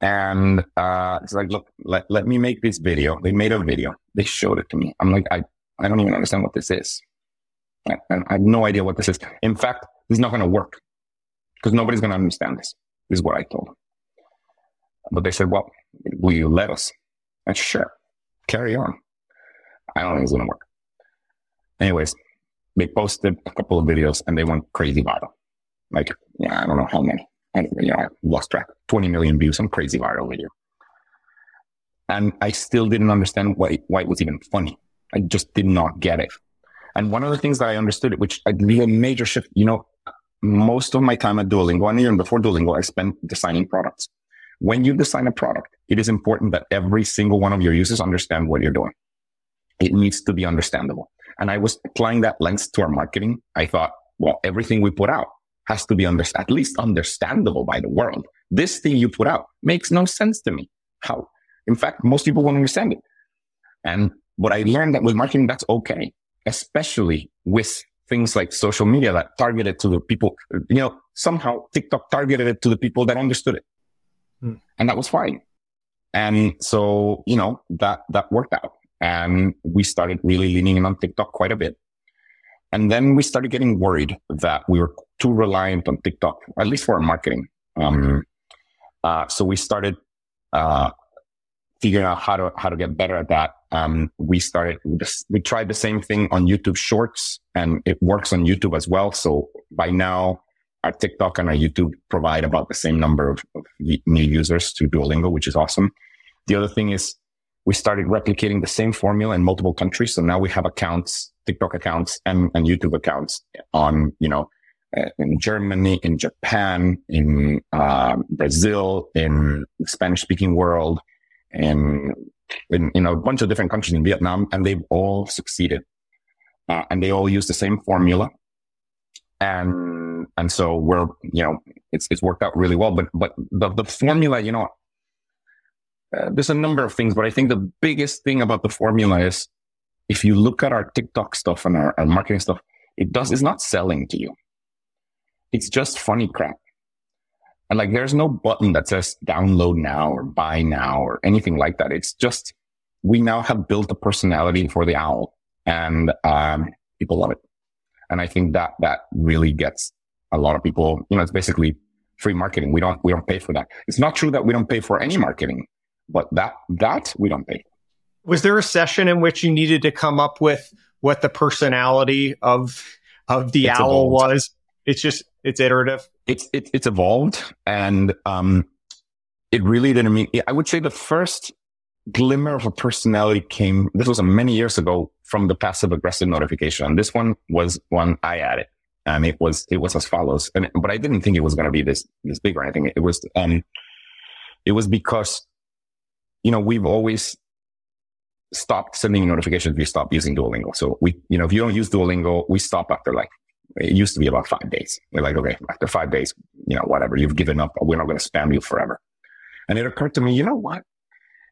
And, uh, it's like, look, let, let me make this video. They made a video. They showed it to me. I'm like, I, I don't even understand what this is. I, I have no idea what this is. In fact, this is not going to work because nobody's going to understand this. This is what I told them. But they said, well, will you let us? I said, sure, carry on. I don't think it's going to work. Anyways, they posted a couple of videos and they went crazy viral. Like, yeah, I don't know how many. I, you know, I lost track. 20 million views, some crazy viral video. And I still didn't understand why, why it was even funny. I just did not get it. And one of the things that I understood, which I did a major shift, you know, most of my time at Duolingo and even before Duolingo, I spent designing products. When you design a product, it is important that every single one of your users understand what you're doing. It needs to be understandable. And I was applying that lens to our marketing. I thought, well, everything we put out has to be under, at least understandable by the world. This thing you put out makes no sense to me. How? In fact, most people won't understand it. And what I learned that with marketing, that's okay, especially with things like social media that targeted to the people, you know, somehow TikTok targeted it to the people that understood it. Hmm. And that was fine. And so, you know, that, that worked out. And we started really leaning in on TikTok quite a bit. And then we started getting worried that we were too reliant on TikTok, at least for our marketing. Um, uh, so we started, uh, figuring out how to, how to get better at that. Um, we started, we, tried the same thing on YouTube shorts and it works on YouTube as well. So by now our TikTok and our YouTube provide about the same number of, of new users to Duolingo, which is awesome. The other thing is we started replicating the same formula in multiple countries. So now we have accounts, TikTok accounts and, and YouTube accounts on, you know, uh, in Germany, in Japan, in uh, Brazil, in Spanish speaking world, in, you know, a bunch of different countries in Vietnam, and they've all succeeded. Uh, and they all use the same formula. And, and so we're, you know, it's, it's worked out really well. But, but the, the formula, you know, uh, there's a number of things, but I think the biggest thing about the formula is if you look at our TikTok stuff and our, our marketing stuff, it does, it's not selling to you. It's just funny crap. And like, there's no button that says download now or buy now or anything like that. It's just, we now have built a personality for the owl and, um, people love it. And I think that that really gets a lot of people, you know, it's basically free marketing. We don't, we don't pay for that. It's not true that we don't pay for any marketing, but that, that we don't pay. Was there a session in which you needed to come up with what the personality of, of the it's owl evolved. was? It's just, it's iterative. It's, it, it's evolved and, um, it really didn't mean, I would say the first glimmer of a personality came, this was many years ago from the passive aggressive notification. This one was one I added and it was, it was as follows. And, but I didn't think it was going to be this, this big or anything. It was, um, it was because, you know, we've always stopped sending notifications. We stopped using Duolingo. So we, you know, if you don't use Duolingo, we stop after like, it used to be about five days. We're like, okay, after five days, you know, whatever, you've given up. We're not going to spam you forever. And it occurred to me, you know what?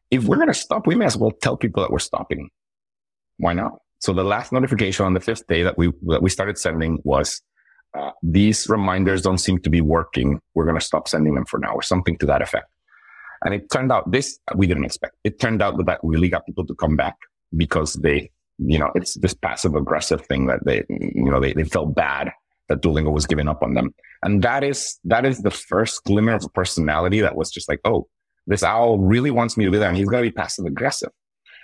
If we're going to stop, we may as well tell people that we're stopping. Why not? So the last notification on the fifth day that we, that we started sending was, uh, these reminders don't seem to be working. We're going to stop sending them for now or something to that effect. And it turned out this we didn't expect. It turned out that that really got people to come back because they, you know, it's this passive aggressive thing that they, you know, they, they felt bad that Duolingo was giving up on them. And that is, that is the first glimmer of a personality that was just like, oh, this owl really wants me to be there and he's going to be passive aggressive.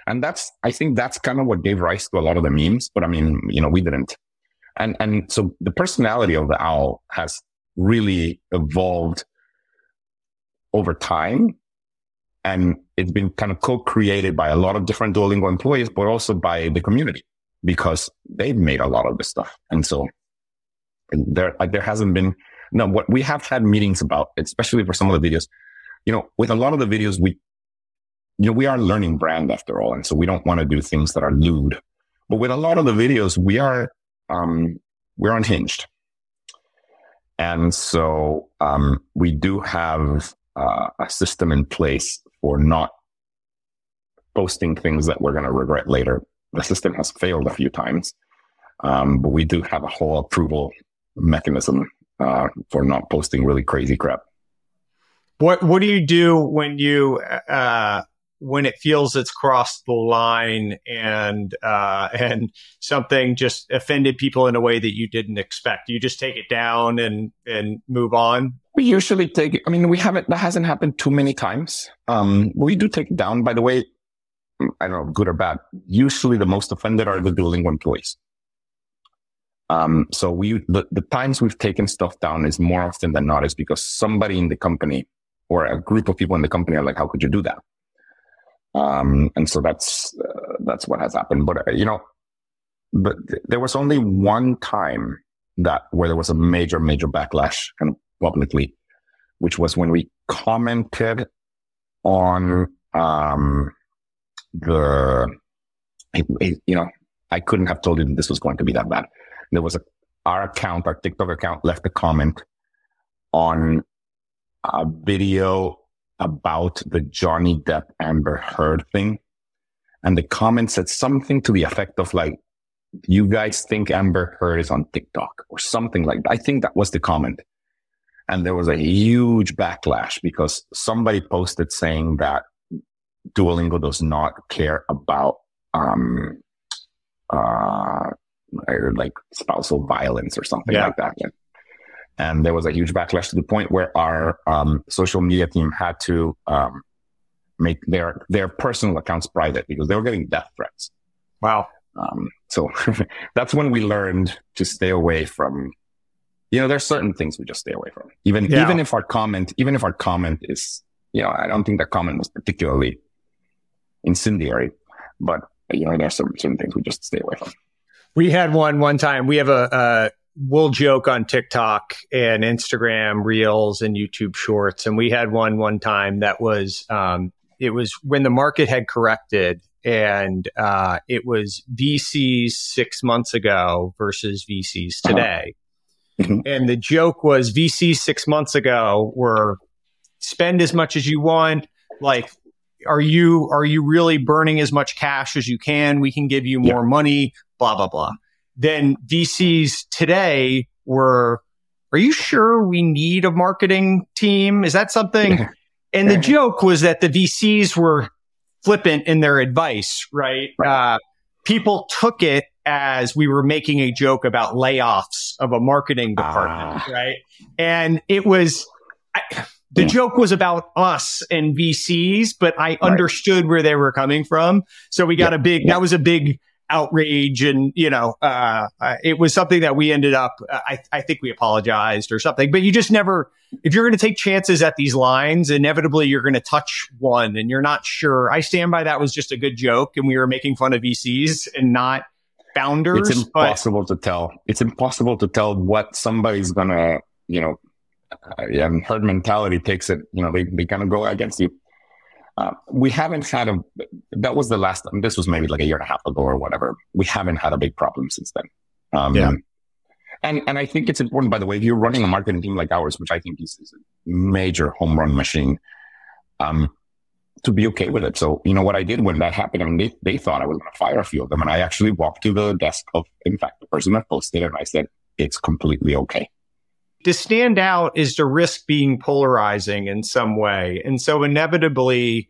And that's, I think that's kind of what gave rise to a lot of the memes. But I mean, you know, we didn't. And, and so the personality of the owl has really evolved over time. And it's been kind of co-created by a lot of different Duolingo employees, but also by the community because they've made a lot of this stuff. And so there, there hasn't been, no, what we have had meetings about, especially for some of the videos, you know, with a lot of the videos, we, you know, we are learning brand after all. And so we don't want to do things that are lewd. But with a lot of the videos, we are, um, we're unhinged. And so, um, we do have uh, a system in place for not posting things that we're going to regret later. The system has failed a few times, um, but we do have a whole approval mechanism uh, for not posting really crazy crap. What What do you do when you uh, when it feels it's crossed the line and uh, (laughs) and something just offended people in a way that you didn't expect? You just take it down and and move on. We usually take. I mean, we haven't. That hasn't happened too many times. Um, we do take it down. By the way, I don't know, good or bad. Usually, the most offended are the Duolingo employees. Um, so we the, the times we've taken stuff down is more often than not is because somebody in the company or a group of people in the company are like, "How could you do that?" Um, and so that's, uh, that's what has happened. But, uh, you know, but th- there was only one time that where there was a major, major backlash kind of publicly, which was when we commented on, um, the, it, it, you know, I couldn't have told you that this was going to be that bad. There was a, our account, our TikTok account left a comment on a video about the Johnny Depp Amber Heard thing. And the comment said something to the effect of like, you guys think Amber Heard is on TikTok or something like that. I think that was the comment. And there was a huge backlash because somebody posted saying that Duolingo does not care about, um, uh, like spousal violence or something yeah. like that. And there was a huge backlash to the point where our um, social media team had to um, make their their personal accounts private because they were getting death threats. Wow. Um, so (laughs) that's when we learned to stay away from. You know, there's certain things we just stay away from. Even yeah. even if our comment, even if our comment is, you know, I don't think that comment was particularly incendiary, but you know, there's some certain things we just stay away from. We had one one time. We have a, we'll joke on TikTok and Instagram Reels and YouTube Shorts. And we had one one time that was um, it was when the market had corrected, and uh, it was VCs six months ago versus VCs uh-huh. today. Mm-hmm. And the joke was VCs six months ago were spend as much as you want, like are you are you really burning as much cash as you can? We can give you more yeah. money, blah blah blah. Then VCs today were, are you sure we need a marketing team? Is that something? (laughs) and the joke was that the VCs were flippant in their advice, right? right. Uh, people took it as we were making a joke about layoffs of a marketing department, ah. right? And it was, I, the yeah. joke was about us and VCs, but I right. understood where they were coming from. So we got yeah. a big, yeah. that was a big outrage. And, you know, uh, uh, it was something that we ended up, uh, I, I think we apologized or something, but you just never, if you're going to take chances at these lines, inevitably you're going to touch one and you're not sure. I stand by that was just a good joke and we were making fun of VCs and not founders. It's impossible but, to tell. It's impossible to tell what somebody's going to, you know, uh, yeah, herd mentality takes it. You know, they, they kind of go against you. Uh, we haven't had a. That was the last. Time. this was maybe like a year and a half ago or whatever. We haven't had a big problem since then. Um, yeah. And and I think it's important. By the way, if you're running a marketing team like ours, which I think is, is a major home run machine, um, to be okay with it. So you know what I did when that happened. I mean, they they thought I was going to fire a few of them, and I actually walked to the desk of, in fact, the person that posted it, and I said, "It's completely okay." To stand out is to risk being polarizing in some way. And so inevitably,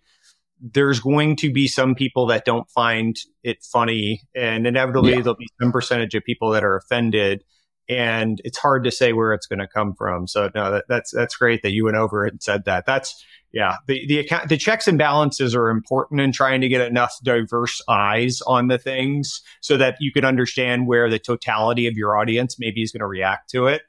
there's going to be some people that don't find it funny, and inevitably, yeah. there'll be some percentage of people that are offended. And it's hard to say where it's going to come from. So no, that, that's that's great that you went over it and said that. That's yeah. The the account the checks and balances are important in trying to get enough diverse eyes on the things so that you can understand where the totality of your audience maybe is going to react to it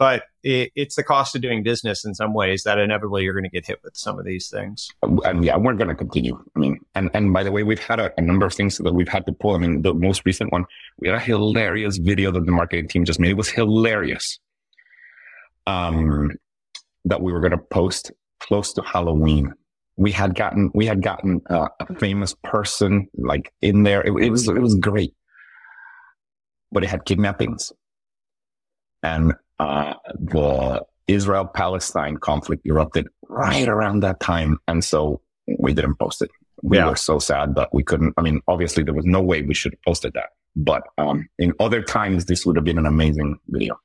but it, it's the cost of doing business in some ways that inevitably you're going to get hit with some of these things. And yeah, we're going to continue. I mean, and, and by the way, we've had a, a, number of things that we've had to pull. I mean, the most recent one, we had a hilarious video that the marketing team just made. It was hilarious. Um, that we were going to post close to Halloween. We had gotten, we had gotten uh, a famous person like in there. It, it was, it was great, but it had kidnappings and uh, the Israel Palestine conflict erupted right around that time. And so we didn't post it. We yeah. were so sad that we couldn't. I mean, obviously, there was no way we should have posted that. But um, in other times, this would have been an amazing video.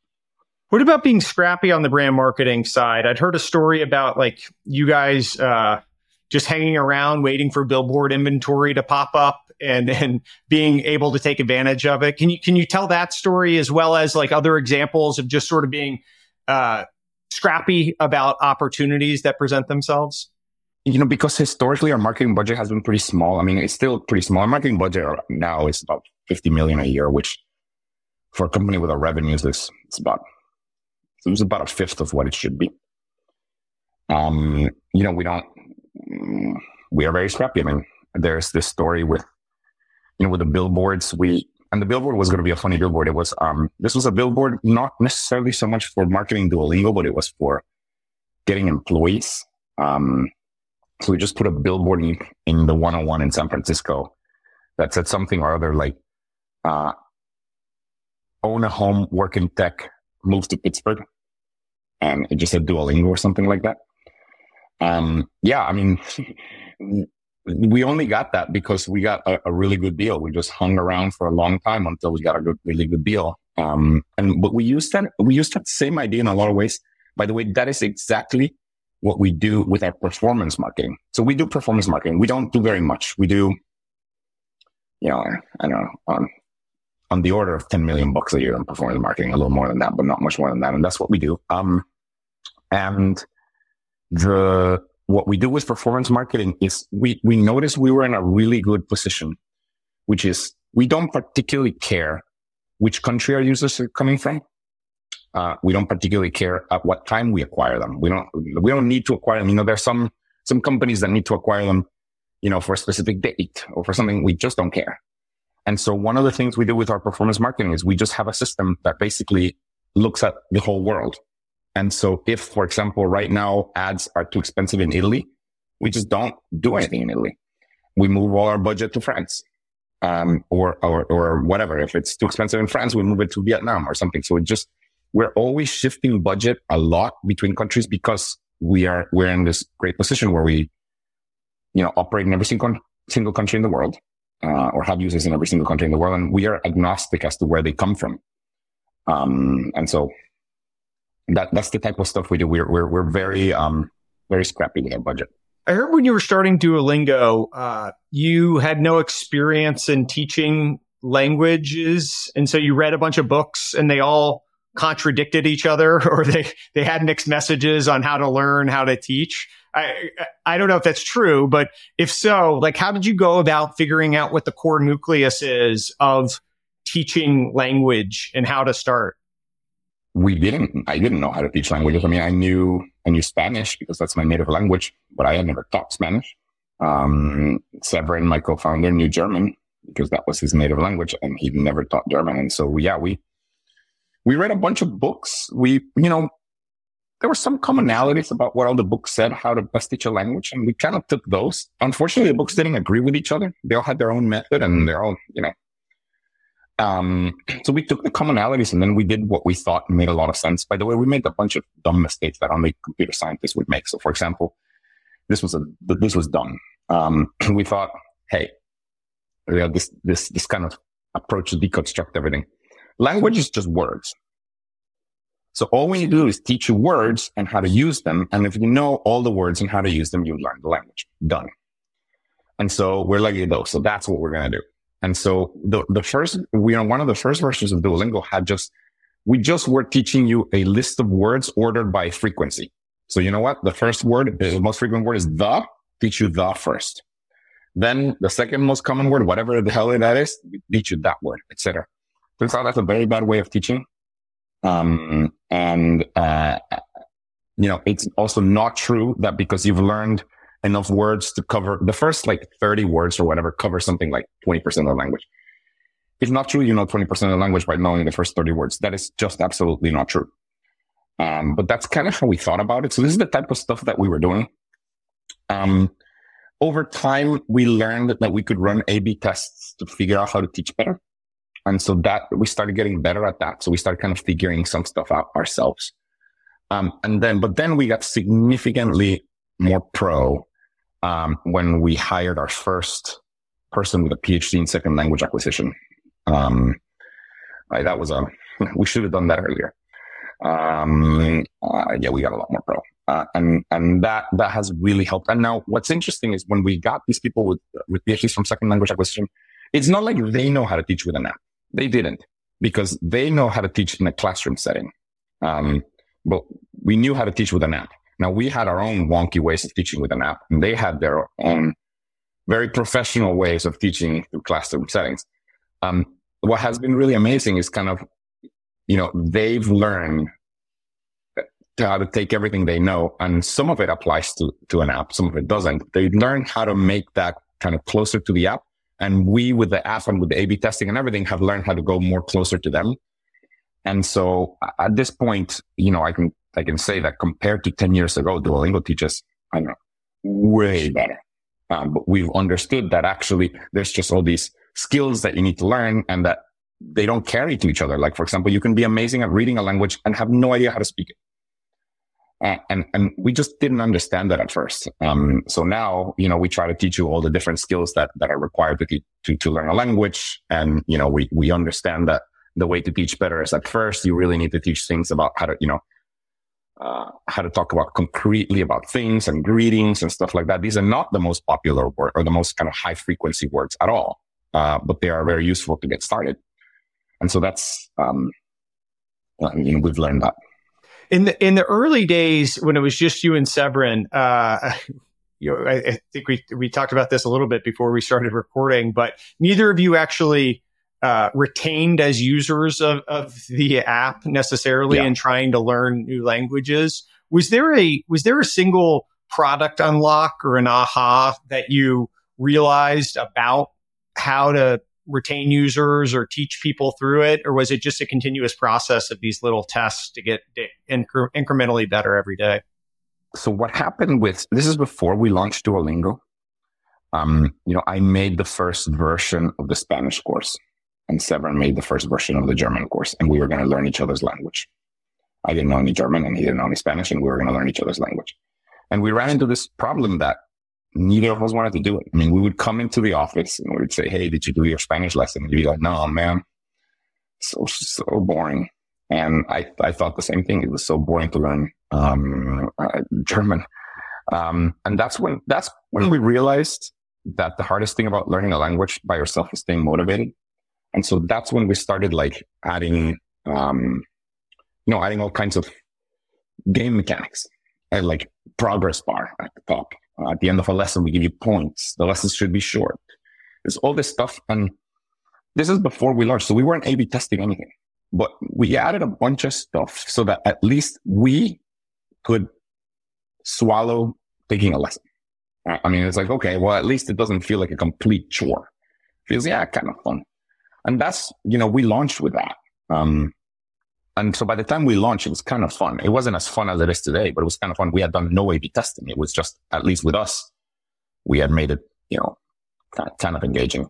What about being scrappy on the brand marketing side? I'd heard a story about like you guys uh, just hanging around waiting for billboard inventory to pop up and and being able to take advantage of it. Can you can you tell that story as well as like other examples of just sort of being uh, scrappy about opportunities that present themselves? You know, because historically our marketing budget has been pretty small. I mean, it's still pretty small. Our marketing budget now is about 50 million a year, which for a company with our revenues is it's about it's about a fifth of what it should be. Um, you know, we don't we are very scrappy. I mean, there's this story with you know, with the billboards, we, and the billboard was going to be a funny billboard. It was, um, this was a billboard, not necessarily so much for marketing Duolingo, but it was for getting employees. Um, so we just put a billboard in, in the 101 in San Francisco that said something or other like, uh, own a home, work in tech, move to Pittsburgh. And it just said Duolingo or something like that. Um, yeah, I mean, (laughs) we only got that because we got a, a, really good deal. We just hung around for a long time until we got a good, really good deal. Um, and but we used that we used that same idea in a lot of ways. By the way, that is exactly what we do with our performance marketing. So we do performance marketing. We don't do very much. We do, you know, I don't know, on on the order of 10 million bucks a year on performance marketing, a little more than that, but not much more than that. And that's what we do. Um, and the what we do with performance marketing is we, we notice we were in a really good position, which is we don't particularly care which country our users are coming from. Uh, we don't particularly care at what time we acquire them. We don't, we don't need to acquire them. You know, there's some, some companies that need to acquire them, you know, for a specific date or for something. We just don't care. And so one of the things we do with our performance marketing is we just have a system that basically looks at the whole world and so if, for example, right now ads are too expensive in Italy, we just don't do anything in Italy. We move all our budget to France. Um, or, or, or whatever. If it's too expensive in France, we move it to Vietnam or something. So it just, we're always shifting budget a lot between countries because we are, we're in this great position where we, you know, operate in every single, single country in the world, uh, or have users in every single country in the world. And we are agnostic as to where they come from. Um, and so that, that's the type of stuff we do. We're, we're, we're very, um, very scrappy with our budget. I heard when you were starting Duolingo, uh, you had no experience in teaching languages. And so you read a bunch of books and they all contradicted each other (laughs) or they, they had mixed messages on how to learn, how to teach. I, I don't know if that's true, but if so, like, how did you go about figuring out what the core nucleus is of teaching language and how to start? We didn't, I didn't know how to teach languages. I mean, I knew, I knew Spanish because that's my native language, but I had never taught Spanish. Um, Severin, my co-founder, knew German because that was his native language and he never taught German. And so, yeah, we, we read a bunch of books. We, you know, there were some commonalities about what all the books said, how to best teach a language. And we kind of took those. Unfortunately, the books didn't agree with each other. They all had their own method and they're all, you know, um, so we took the commonalities and then we did what we thought made a lot of sense. By the way, we made a bunch of dumb mistakes that only computer scientists would make. So for example, this was a, this was dumb. Um, (clears throat) we thought, Hey, we have this, this, this kind of approach to deconstruct everything. Language is just words. So all we need to do is teach you words and how to use them. And if you know all the words and how to use them, you learn the language. Done. And so we're like, though. So that's what we're going to do. And so the, the first, we are one of the first versions of Duolingo had just, we just were teaching you a list of words ordered by frequency. So you know what? The first word, the most frequent word is the, teach you the first. Then the second most common word, whatever the hell that is, teach you that word, etc. Turns out that's a very bad way of teaching. Um, and, uh, you know, it's also not true that because you've learned enough words to cover the first like 30 words or whatever, cover something like 20% of the language. It's not true you know 20% of the language by knowing the first 30 words. That is just absolutely not true. Um, but that's kind of how we thought about it. So this is the type of stuff that we were doing. Um, over time, we learned that we could run A-B tests to figure out how to teach better. And so that we started getting better at that. So we started kind of figuring some stuff out ourselves. Um, and then, but then we got significantly more pro, um, when we hired our first person with a PhD in second language acquisition. Um, I, that was a, (laughs) we should have done that earlier. Um, uh, yeah, we got a lot more pro. Uh, and, and that, that has really helped. And now what's interesting is when we got these people with, with PhDs from second language acquisition, it's not like they know how to teach with an app. They didn't because they know how to teach in a classroom setting. Um, but we knew how to teach with an app. Now we had our own wonky ways of teaching with an app and they had their own very professional ways of teaching through classroom settings. Um, what has been really amazing is kind of, you know, they've learned how to take everything they know and some of it applies to, to an app. Some of it doesn't. They learn how to make that kind of closer to the app and we with the app and with the A-B testing and everything have learned how to go more closer to them. And so at this point, you know, I can, I can say that compared to 10 years ago, Duolingo teaches, I don't know, way better. Um, but we've understood that actually there's just all these skills that you need to learn and that they don't carry to each other. Like, for example, you can be amazing at reading a language and have no idea how to speak it. Uh, and and we just didn't understand that at first. Um, so now, you know, we try to teach you all the different skills that that are required to to to learn a language, and you know, we we understand that the way to teach better is at first you really need to teach things about how to, you know, uh, how to talk about concretely about things and greetings and stuff like that. These are not the most popular word or the most kind of high frequency words at all, uh, but they are very useful to get started. And so that's, um, we've learned that in the in the early days when it was just you and Severin, uh, (laughs) you know, I, I, think we we talked about this a little bit before we started recording, but neither of you actually uh, retained as users of, of the app necessarily yeah. in trying to learn new languages. Was there a was there a single product unlock or an aha that you realized about how to retain users or teach people through it? Or was it just a continuous process of these little tests to get incre- incrementally better every day? So what happened with, this is before we launched Duolingo. Um, you know, I made the first version of the Spanish course and Severin made the first version of the German course and we were going to learn each other's language. I didn't know any German and he didn't know any Spanish and we were going to learn each other's language. And we ran into this problem that neither of us wanted to do it. I mean, we would come into the office and we would say, Hey, did you do your Spanish lesson? And you'd be like, no, man, so, so boring. And I, I thought the same thing. It was so boring to learn, um, uh, German. Um, and that's when, that's when we realized that the hardest thing about learning a language by yourself is staying motivated. And so that's when we started like adding, um, you know, adding all kinds of game mechanics and like progress bar at the top. Uh, at the end of a lesson, we give you points. The lessons should be short. There's all this stuff. And this is before we launched. So we weren't A-B testing anything, but we added a bunch of stuff so that at least we could swallow taking a lesson. I mean, it's like, okay, well, at least it doesn't feel like a complete chore. It feels, yeah, kind of fun. And that's, you know, we launched with that. Um, and so by the time we launched, it was kind of fun. It wasn't as fun as it is today, but it was kind of fun. We had done no A-B testing. It was just, at least with us, we had made it, you know, kind of engaging.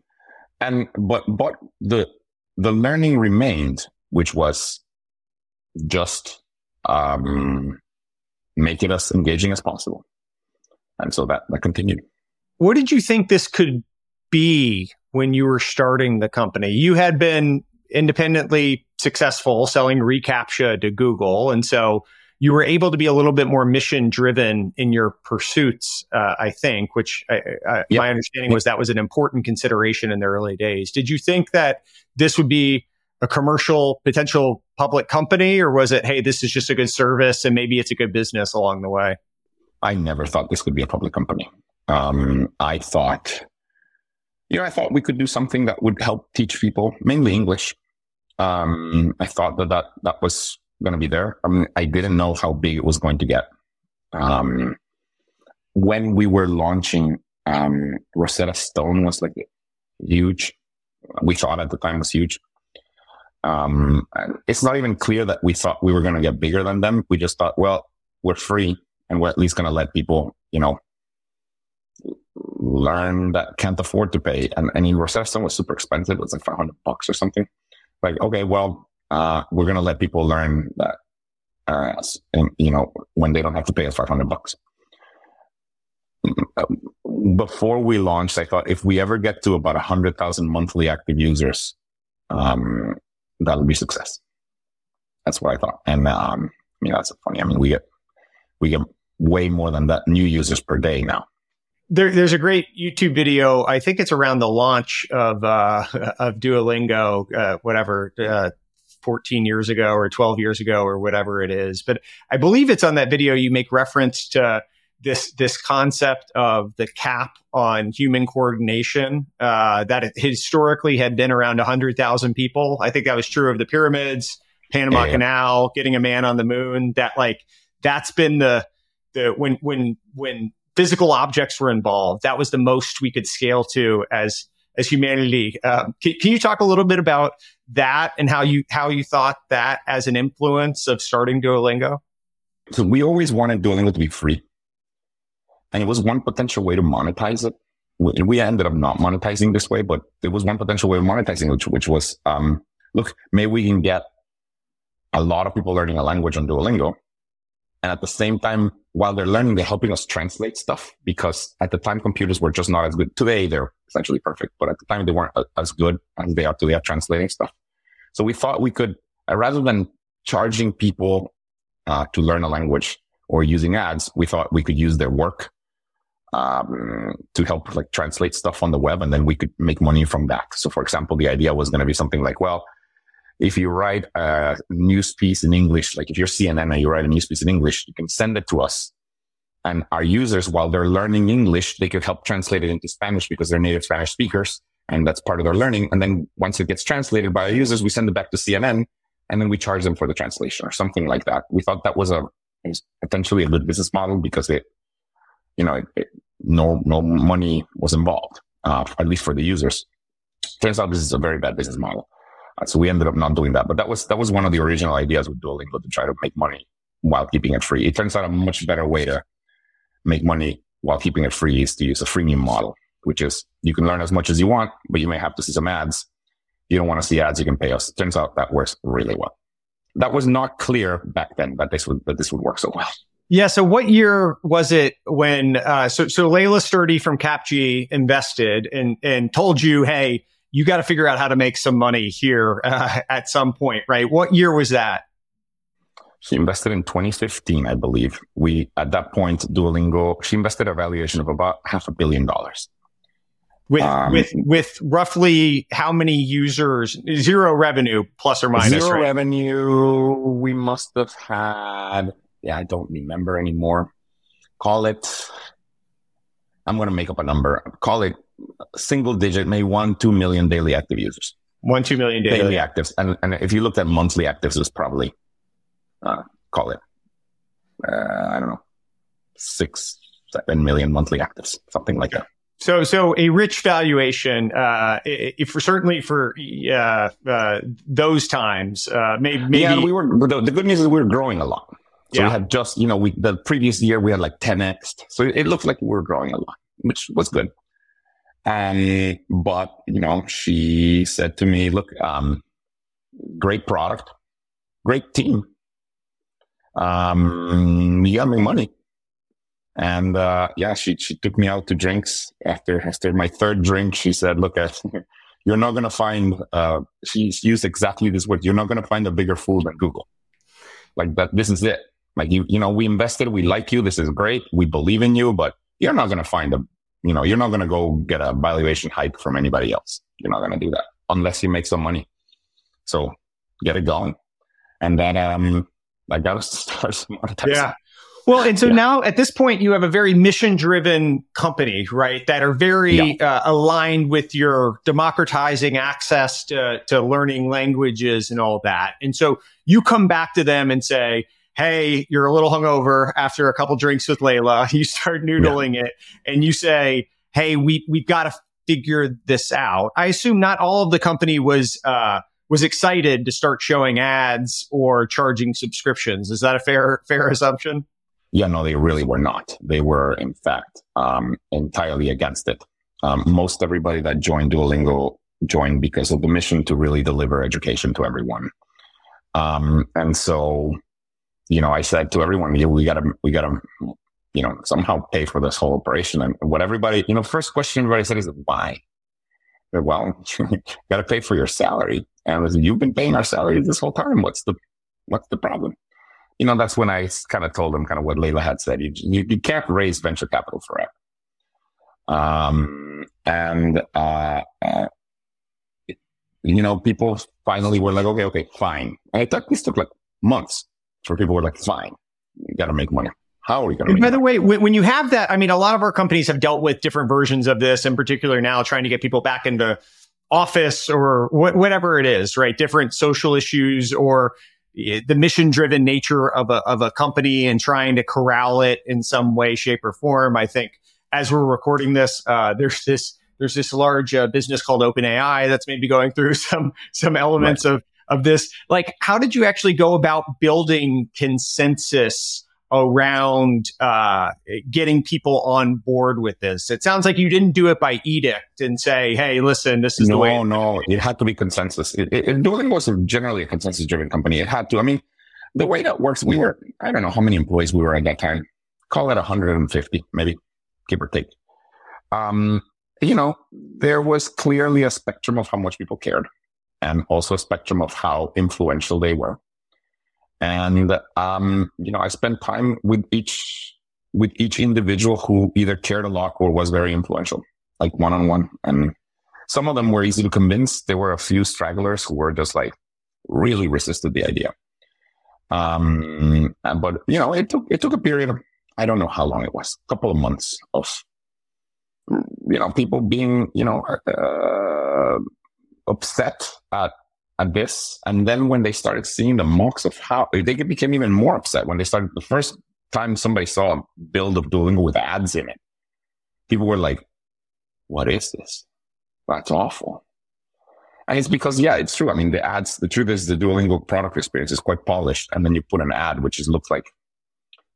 And, but, but the, the learning remained, which was just, um, make it as engaging as possible. And so that, that continued. What did you think this could be when you were starting the company? You had been independently successful selling reCAPTCHA to Google. And so you were able to be a little bit more mission driven in your pursuits, uh, I think, which I, I, yep. my understanding was that was an important consideration in the early days. Did you think that this would be a commercial potential public company or was it, hey, this is just a good service and maybe it's a good business along the way? I never thought this could be a public company. Um, I thought, you know, I thought we could do something that would help teach people, mainly English. Um, I thought that that, that was going to be there. I mean, I didn't know how big it was going to get. Um, when we were launching, um, Rosetta Stone was like huge. We thought at the time was huge. Um, it's not even clear that we thought we were going to get bigger than them. We just thought, well, we're free and we're at least going to let people, you know, learn that can't afford to pay. And, and Rosetta Stone was super expensive. It was like 500 bucks or something. Like, okay, well, uh, we're going to let people learn that, uh, and, you know, when they don't have to pay us 500 bucks. Before we launched, I thought if we ever get to about 100,000 monthly active users, um, that'll be success. That's what I thought. And, um, I mean, that's funny. I mean, we get, we get way more than that new users per day now. There, there's a great YouTube video. I think it's around the launch of uh, (laughs) of Duolingo, uh, whatever, uh, 14 years ago or 12 years ago or whatever it is. But I believe it's on that video. You make reference to this this concept of the cap on human coordination uh, that historically had been around 100,000 people. I think that was true of the pyramids, Panama yeah, yeah. Canal, getting a man on the moon. That like that's been the the when when when physical objects were involved, that was the most we could scale to as as humanity. Um, can, can, you talk a little bit about that and how you how you thought that as an influence of starting Duolingo? So we always wanted Duolingo to be free, and it was one potential way to monetize it. We, we ended up not monetizing this way, but it was one potential way of monetizing, which which was, um, look, maybe we can get a lot of people learning a language on Duolingo, and at the same time, while they're learning, they're helping us translate stuff because at the time computers were just not as good. Today they're essentially perfect, but at the time they weren't as good as they are today at translating stuff. So we thought we could, uh, rather than charging people uh, to learn a language or using ads, we thought we could use their work um, to help like translate stuff on the web, and then we could make money from that. So, for example, the idea was going to be something like, well, if you write a news piece in English, like if you're CNN and you write a news piece in English, you can send it to us. And our users, while they're learning English, they could help translate it into Spanish because they're native Spanish speakers. And that's part of their learning. And then once it gets translated by our users, we send it back to CNN and then we charge them for the translation or something like that. We thought that was a potentially a good business model because it, you know, it, it, no, no money was involved, uh, at least for the users. Turns out this is a very bad business model. So we ended up not doing that. But that was that was one of the original ideas with Duolingo to try to make money while keeping it free. It turns out a much better way to make money while keeping it free is to use a freemium model, which is you can learn as much as you want, but you may have to see some ads. If You don't want to see ads, you can pay us. It turns out that works really well. That was not clear back then that this would that this would work so well. Yeah. So what year was it when, uh, so, so Laela Sturdy from CapG invested and, and told you, Hey, you got to figure out how to make some money here uh, (laughs) at some point, right? What year was that? She invested in 2015, I believe. We, at that point, Duolingo, she invested a valuation of about half a billion dollars. With, um, with, with roughly how many users, zero revenue plus or minus? Zero right? revenue. We must have had yeah, I don't remember anymore. Call it, I'm going to make up a number. Call it single digit, maybe one, two million daily active users. One, two million daily, daily actives. And, and if you looked at monthly actives, it's probably, uh, call it, uh, I don't know, six, seven million monthly actives, something like that. So, so a rich valuation, uh, if for certainly for, uh, uh, those times, uh, maybe, maybe. Yeah, we were, the, good news is we were growing a lot. So yeah. we had just, you know, we, the previous year we had like 10x. So it looked like we were growing a lot, which was good. Um, but, you know, she said to me, look, um, great product, great team. Um, you got me money. And, uh, yeah, she, she took me out to drinks after, after my third drink. She said, look, at, (laughs) you're not going to find, uh, she used exactly this word. You're not going to find a bigger fool than Google. Like that, this is it. Like you, you know, we invested, we like you. This is great. We believe in you, but you're not going to find a, you know, you're not going to go get a valuation hike from anybody else. You're not going to do that unless you make some money. So get it going. And then, um, I got to (laughs) start some monetizing. Yeah. Well, and so yeah. now at this point, you have a very mission driven company, right? That are very yeah. uh, aligned with your democratizing access to, to learning languages and all that. And so you come back to them and say, hey, you're a little hungover after a couple drinks with Laela, (laughs) You start noodling yeah. it and you say, hey, we, we've got to figure this out. I assume not all of the company was, uh, was excited to start showing ads or charging subscriptions. Is that a fair, fair assumption? Yeah, no, they really were not. They were, in fact, um, entirely against it. Um, most everybody that joined Duolingo joined because of the mission to really deliver education to everyone. Um, and so you know, I said to everyone, we gotta, we gotta, you know, somehow pay for this whole operation. And what everybody, you know, first question everybody said is why? Said, well, you (laughs) gotta pay for your salary. And you've been paying our salary this whole time. What's the, what's the problem? You know, that's when I kind of told them kind of what Laela had said. You, you, you can't raise venture capital forever. Um, and, uh, uh, you know, people finally were like, okay, okay, fine. And it took, this took like months for people were like, fine, you got to make money. How are we going to? Make? By the way, when you have that, I mean, a lot of our companies have dealt with different versions of this. In particular, now trying to get people back into office or wh- whatever it is, right? Different social issues or the mission driven nature of a of a company and trying to corral it in some way, shape, or form. I think as we're recording this, uh, there's this there's this large uh, business called OpenAI that's maybe going through (laughs) some some elements right. of of this. Like, how did you actually go about building consensus around uh, getting people on board with this? It sounds like you didn't do it by edict and say, "Hey, listen, this is no, the way." No, no, it had to be consensus. It, it, Duolingo was generally a consensus-driven company. It had to. I mean, the way that works, we were I don't know how many employees we were at that time. Call it 150, maybe, give or take. Um, you know, there was clearly a spectrum of how much people cared and also a spectrum of how influential they were. And, um, you know, I spent time with each, with each individual who either cared a lot or was very influential, like one on one. And some of them were easy to convince. There were a few stragglers who were just like really resisted the idea. Um, but you know, it took, it took a period of, I don't know how long it was, a couple of months of, you know, people being, you know, uh, upset at at this. And then when they started seeing the mocks of how they became even more upset when they started the first time somebody saw a build of Duolingo with ads in it. People were like, what is this? That's awful. And it's because, yeah, it's true. I mean, the ads, the truth is the Duolingo product experience is quite polished. And then you put an ad, which is looks like,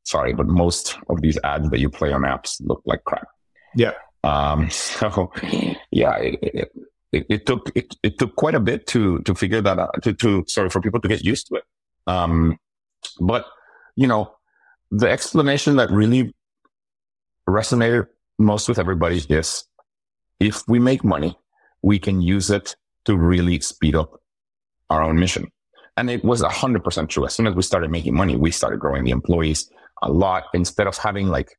sorry, but most of these ads that you play on apps look like crap. Yeah. Um, (laughs) so yeah, it, it, it, it, took it, it took quite a bit to to figure that out to, to sorry for people to get used to it um but you know the explanation that really resonated most with everybody is if we make money, we can use it to really speed up our own mission. And it was 100% true. As soon as we started making money, we started growing the employees a lot. Instead of having like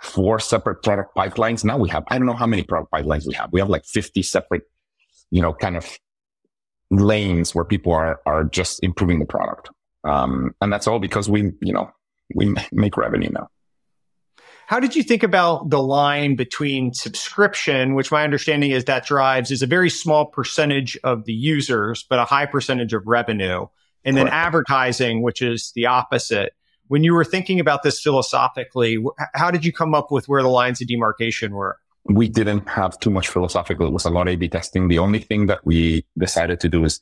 four separate product pipelines, now we have, I don't know how many product pipelines we have. We have like 50 separate, you know, kind of lanes where people are, are just improving the product. Um, and that's all because we, you know, we make revenue now. How did you think about the line between subscription, which my understanding is that drives is a very small percentage of the users, but a high percentage of revenue, and then advertising, which is the opposite. When you were thinking about this philosophically, how did you come up with where the lines of demarcation were? We didn't have too much philosophical. It was a lot of A-B testing. The only thing that we decided to do is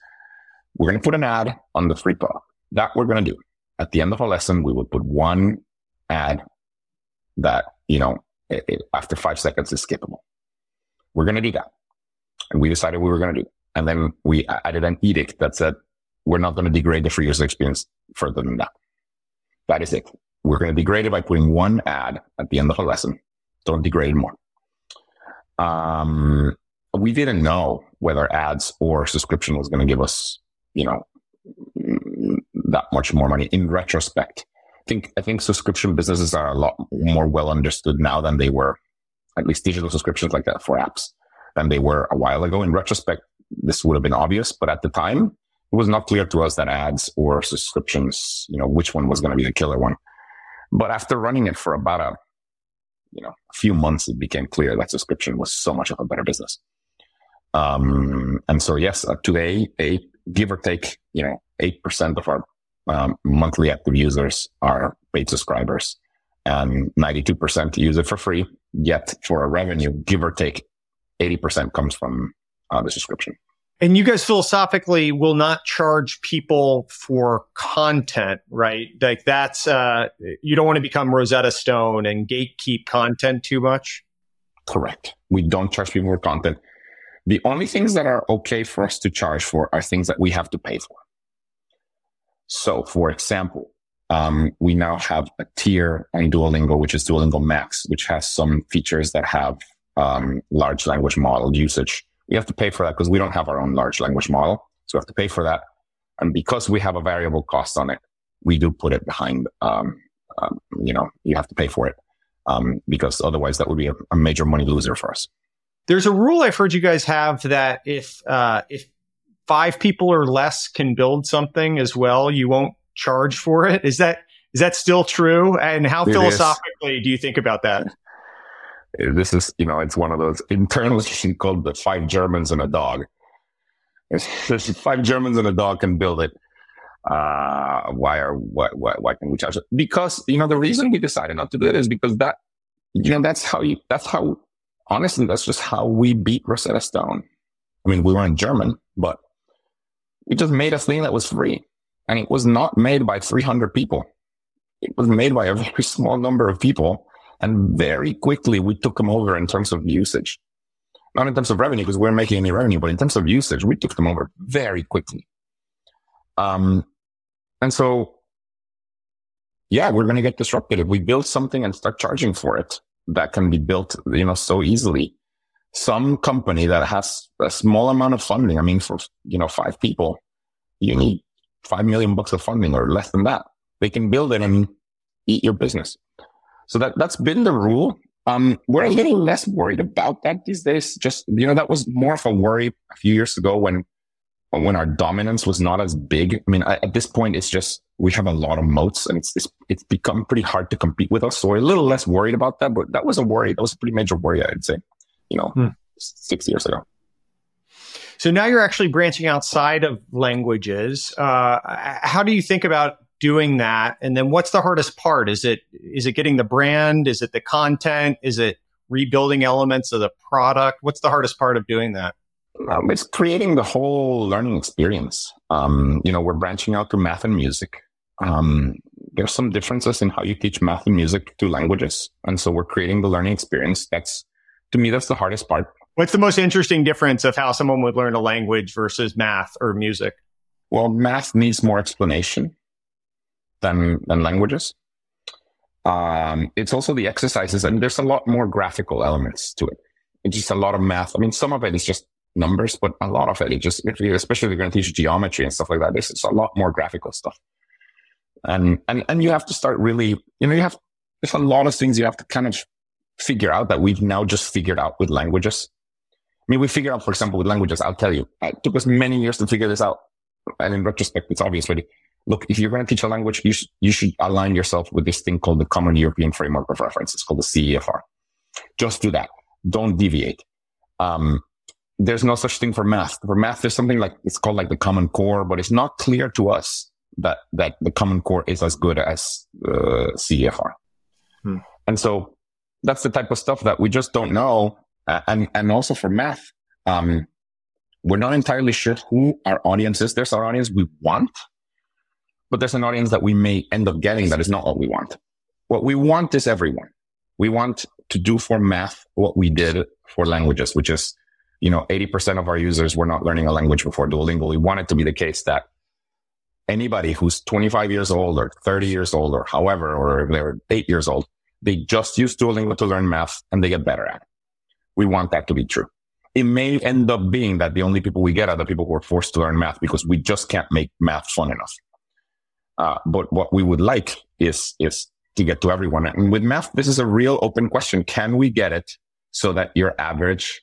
we're going to put an ad on the free product. That we're going to do. At the end of a lesson, we will put one ad that, you know, it, it, after five seconds is skippable. We're going to do that. And we decided we were going to do. And then we added an edict that said, we're not going to degrade the free user experience further than that. That is it. We're going to degrade it by putting one ad at the end of a lesson. Don't degrade more. Um, we didn't know whether ads or subscription was going to give us, you know, that much more money in retrospect I think I think subscription businesses are a lot more well understood now than they were, at least digital subscriptions like that for apps than they were a while ago. In retrospect, this would have been obvious, but at the time, it was not clear to us that ads or subscriptions, you know, which one was going to be the killer one. But after running it for about a, you know, a few months, it became clear that subscription was so much of a better business. Um, and so yes, uh, today, a give or take, you know, 8% of our um, monthly active users are paid subscribers and 92% use it for free. Yet for a revenue, give or take 80% comes from uh, the subscription. And you guys philosophically will not charge people for content, right? Like that's, uh, you don't want to become Rosetta Stone and gatekeep content too much. Correct. We don't charge people for content. The only things that are okay for us to charge for are things that we have to pay for. So, for example, um, we now have a tier on Duolingo, which is Duolingo Max, which has some features that have um, large language model usage. We have to pay for that because we don't have our own large language model. So we have to pay for that. And because we have a variable cost on it, we do put it behind, um, um you know, you have to pay for it um, because otherwise that would be a, a, major money loser for us. There's a rule I've heard you guys have that if, uh, if five people or less can build something as well, you won't charge for it. Is that is that still true? And how it philosophically is. do you think about that? This is, you know, it's one of those internally (laughs) called the five Germans and a dog. Five Germans and a dog can build it, uh, why are why, why why can we charge it? Because you know the reason we decided not to do it is because that you know that's how you that's how honestly that's just how we beat Rosetta Stone. I mean, we were in German, but we just made a thing that was free. And it was not made by 300 people. It was made by a very (laughs) small number of people. And very quickly we took them over in terms of usage. Not in terms of revenue, because we weren't making any revenue, but in terms of usage, we took them over very quickly. Um, and so, yeah, we're going to get disrupted. If we build something and start charging for it, that can be built, you know, so easily some company that has a small amount of funding. I mean, for, you know, five people, you need five million bucks of funding or less than that. They can build it and eat your business. So that, that's been the rule. Um, we're a little less worried about that these days. Just, you know, that was more of a worry a few years ago when, when our dominance was not as big. I mean, at this point, it's just, we have a lot of moats and it's, it's, it's become pretty hard to compete with us. So we're a little less worried about that, but that was a worry. That was a pretty major worry, I'd say you know, hmm. six years ago. So now you're actually branching outside of languages. Uh, how do you think about doing that? And then what's the hardest part? Is it is it getting the brand? Is it the content? Is it rebuilding elements of the product? What's the hardest part of doing that? Um, it's creating the whole learning experience. Um, you know, we're branching out to math and music. Um, there's some differences in how you teach math and music to languages, and so we're creating the learning experience that's to me, that's the hardest part. What's the most interesting difference of how someone would learn a language versus math or music? Well, math needs more explanation than, than languages. Um, it's also the exercises, and there's a lot more graphical elements to it. It's just a lot of math. I mean, some of it is just numbers, but a lot of it, it just, especially if you're going to teach geometry and stuff like that, there's a lot more graphical stuff. And, and, and you have to start really, you know, you have, there's a lot of things you have to kind of figure out that we've now just figured out with languages. I mean, we figured out, for example, with languages, I'll tell you, it took us many years to figure this out. And in retrospect, it's obvious really. Look, if you're going to teach a language, you, sh- you should align yourself with this thing called the Common European Framework of Reference. It's called the CEFR. Just do that. Don't deviate. Um, there's no such thing for math. For math, there's something like, it's called like the Common Core, but it's not clear to us that, that the Common Core is as good as, uh, CEFR. Hmm. And so that's the type of stuff that we just don't know. Uh, and, and also for math, um, we're not entirely sure who our audience is. There's our audience we want, but there's an audience that we may end up getting that is not what we want. What we want is everyone. We want to do for math what we did for languages, which is, you know, 80% of our users were not learning a language before Duolingo. We want it to be the case that anybody who's 25 years old or 30 years old or however, or they're eight years old, they just use Duolingo to learn math and they get better at it. We want that to be true. It may end up being that the only people we get are the people who are forced to learn math because we just can't make math fun enough. Uh, but what we would like is, is to get to everyone. And with math, this is a real open question. Can we get it so that your average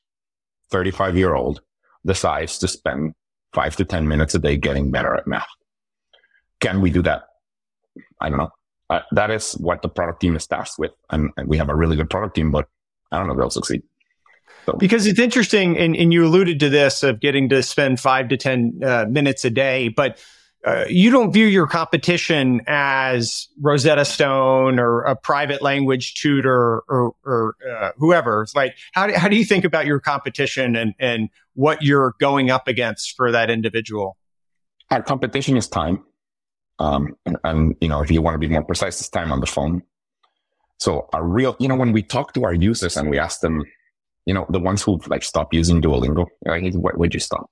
35 year old decides to spend five to 10 minutes a day getting better at math? Can we do that? I don't know. Uh, that is what the product team is tasked with. And, and, we have a really good product team, but I don't know if they'll succeed. So. Because it's interesting, and, and, you alluded to this of getting to spend five to 10 uh, minutes a day, but uh, you don't view your competition as Rosetta Stone or a private language tutor or, or uh, whoever. It's like, how do, how do you think about your competition and, and what you're going up against for that individual? Our competition is time. Um, and, and, you know, if you want to be more precise, it's time on the phone. So a real, you know, when we talk to our users and we ask them, you know, the ones who like stop using Duolingo, like, hey, where, would you stop?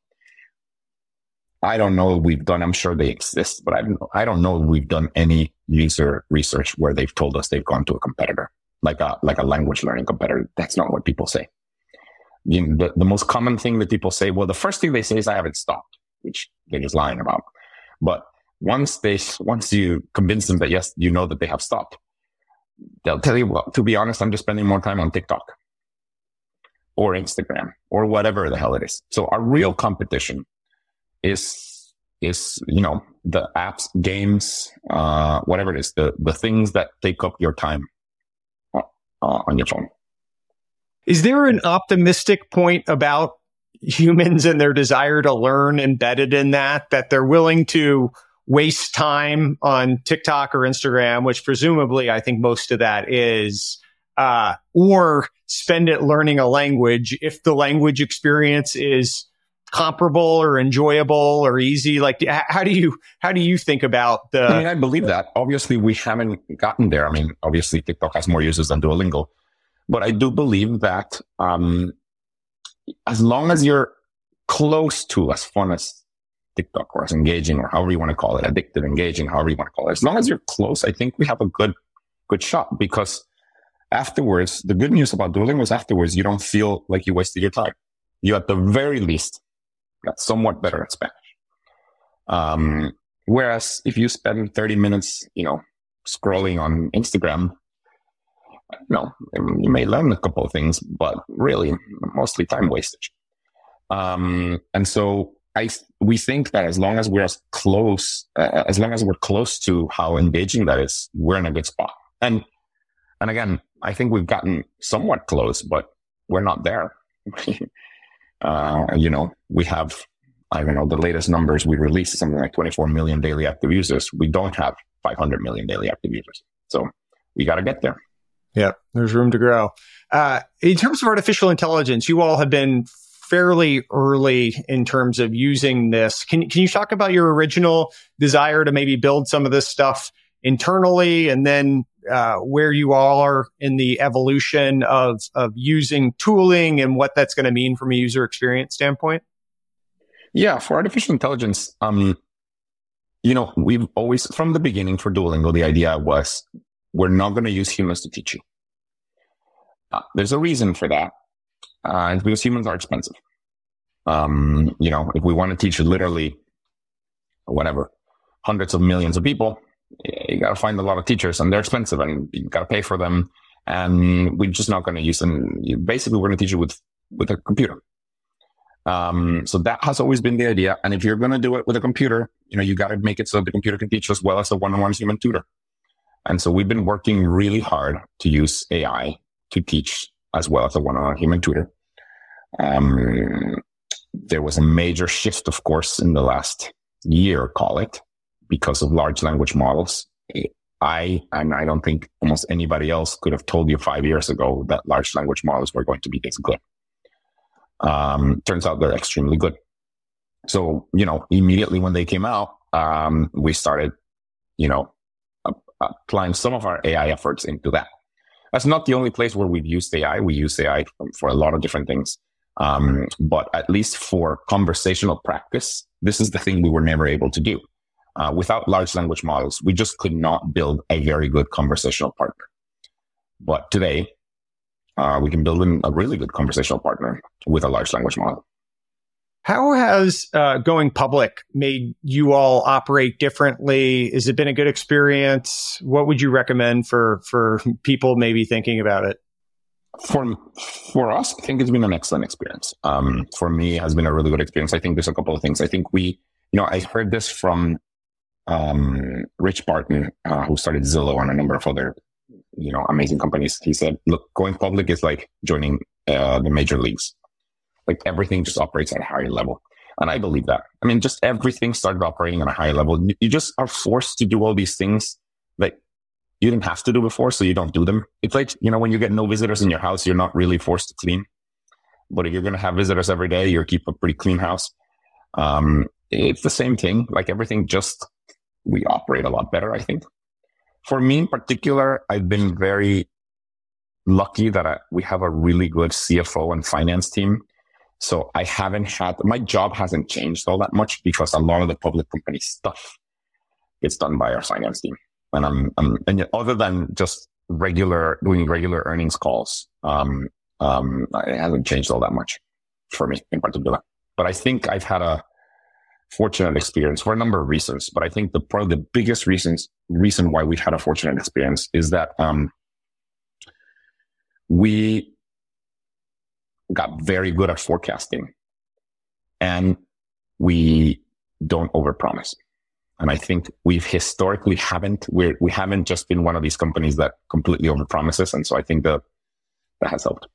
I don't know we've done, I'm sure they exist, but I don't, I don't know we've done any user research where they've told us they've gone to a competitor, like a, like a language learning competitor. That's not what people say. You know, the, the most common thing that people say, well, the first thing they say is I haven't stopped, which they're just lying about. But once they, once you convince them that yes, you know that they have stopped, they'll tell you, well, to be honest, I'm just spending more time on TikTok or Instagram or whatever the hell it is. So our real competition is, is, you know, the apps, games, uh, whatever it is, the, the things that take up your time uh, on your phone. Is there an optimistic point about humans and their desire to learn embedded in that, that they're willing to waste time on TikTok or Instagram, which presumably I think most of that is, uh, or spend it learning a language if the language experience is comparable or enjoyable or easy? Like, how do you how do you think about the? I mean, I believe that. Obviously, we haven't gotten there. I mean, obviously, TikTok has more users than Duolingo, but I do believe that um, as long as you're close to as fun as TikTok or as engaging or however you want to call it, addictive, engaging, however you want to call it. As long as you're close, I think we have a good, good shot because afterwards, the good news about Duolingo is afterwards, you don't feel like you wasted your time. You at the very least got somewhat better at Spanish. Um, whereas if you spend 30 minutes, you know, scrolling on Instagram, no, you may learn a couple of things, but really mostly time wastage. Um, and so I we think that as long as we're as close, uh, as long as we're close to how engaging that is, we're in a good spot. And and again, I think we've gotten somewhat close, but we're not there. (laughs) uh, you know, we have I don't know the latest numbers we released something like 24 million daily active users. We don't have 500 million daily active users, so we got to get there. Yeah, there's room to grow. Uh, in terms of artificial intelligence, you all have been fairly early in terms of using this. Can, can you talk about your original desire to maybe build some of this stuff internally and then uh, where you all are in the evolution of, of using tooling and what that's going to mean from a user experience standpoint? Yeah, for artificial intelligence, um, you know, we've always, from the beginning for Duolingo, the idea was we're not going to use humans to teach you. Uh, there's a reason for that. Uh, it's because humans are expensive. Um, you know, if we want to teach literally whatever, hundreds of millions of people, you got to find a lot of teachers and they're expensive and you got to pay for them. And we're just not going to use them. Basically, we're going to teach you with, with a computer. Um, so that has always been the idea. And if you're going to do it with a computer, you know, you got to make it so the computer can teach as well as a one-on-one human tutor. And so we've been working really hard to use AI to teach as well as a one-on-one human tutor. Um, there was a major shift, of course, in the last year, call it, because of large language models. I, and I don't think almost anybody else could have told you five years ago that large language models were going to be this good. Um, turns out they're extremely good. So, you know, immediately when they came out, um, we started, you know, applying some of our AI efforts into that. That's not the only place where we've used AI. We use AI for a lot of different things. Um, but at least for conversational practice, this is the thing we were never able to do. Uh, without large language models, we just could not build a very good conversational partner. But today, uh, we can build a really good conversational partner with a large language model. How has uh, going public made you all operate differently? Has it been a good experience? What would you recommend for for people maybe thinking about it? For for us, I think it's been an excellent experience. Um, for me, it has been a really good experience. I think there's a couple of things. I think we, you know, I heard this from um, Rich Barton, uh, who started Zillow and a number of other, you know, amazing companies. He said, "Look, going public is like joining uh, the major leagues." Like everything just operates at a higher level. And I believe that. I mean, just everything started operating at a higher level. You just are forced to do all these things that you didn't have to do before, so you don't do them. It's like, you know, when you get no visitors in your house, you're not really forced to clean. But if you're going to have visitors every day, you keep a pretty clean house. Um, it's the same thing. Like everything just, we operate a lot better, I think. For me in particular, I've been very lucky that I, we have a really good CFO and finance team so I haven't had, my job hasn't changed all that much because a lot of the public company stuff gets done by our finance team. And I'm, I'm and other than just regular, doing regular earnings calls, um, um, it hasn't changed all that much for me in particular. But I think I've had a fortunate experience for a number of reasons. But I think the probably the biggest reasons reason why we've had a fortunate experience is that um, we got very good at forecasting and we don't overpromise. And I think we've historically haven't, we're, we haven't just been one of these companies that completely overpromises. And so I think that that has helped.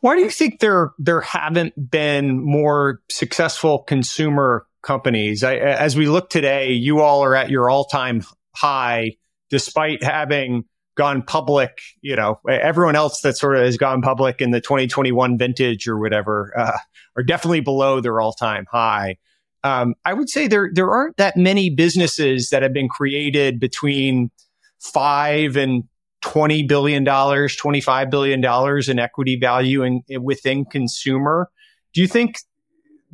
Why do you think there, there haven't been more successful consumer companies? I, as we look today, you all are at your all time high despite having gone public, you know, everyone else that sort of has gone public in the 2021 vintage or whatever, uh, are definitely below their all time high. Um, I would say there, there aren't that many businesses that have been created between five and $20 billion, $25 billion in equity value in, in, within consumer. Do you think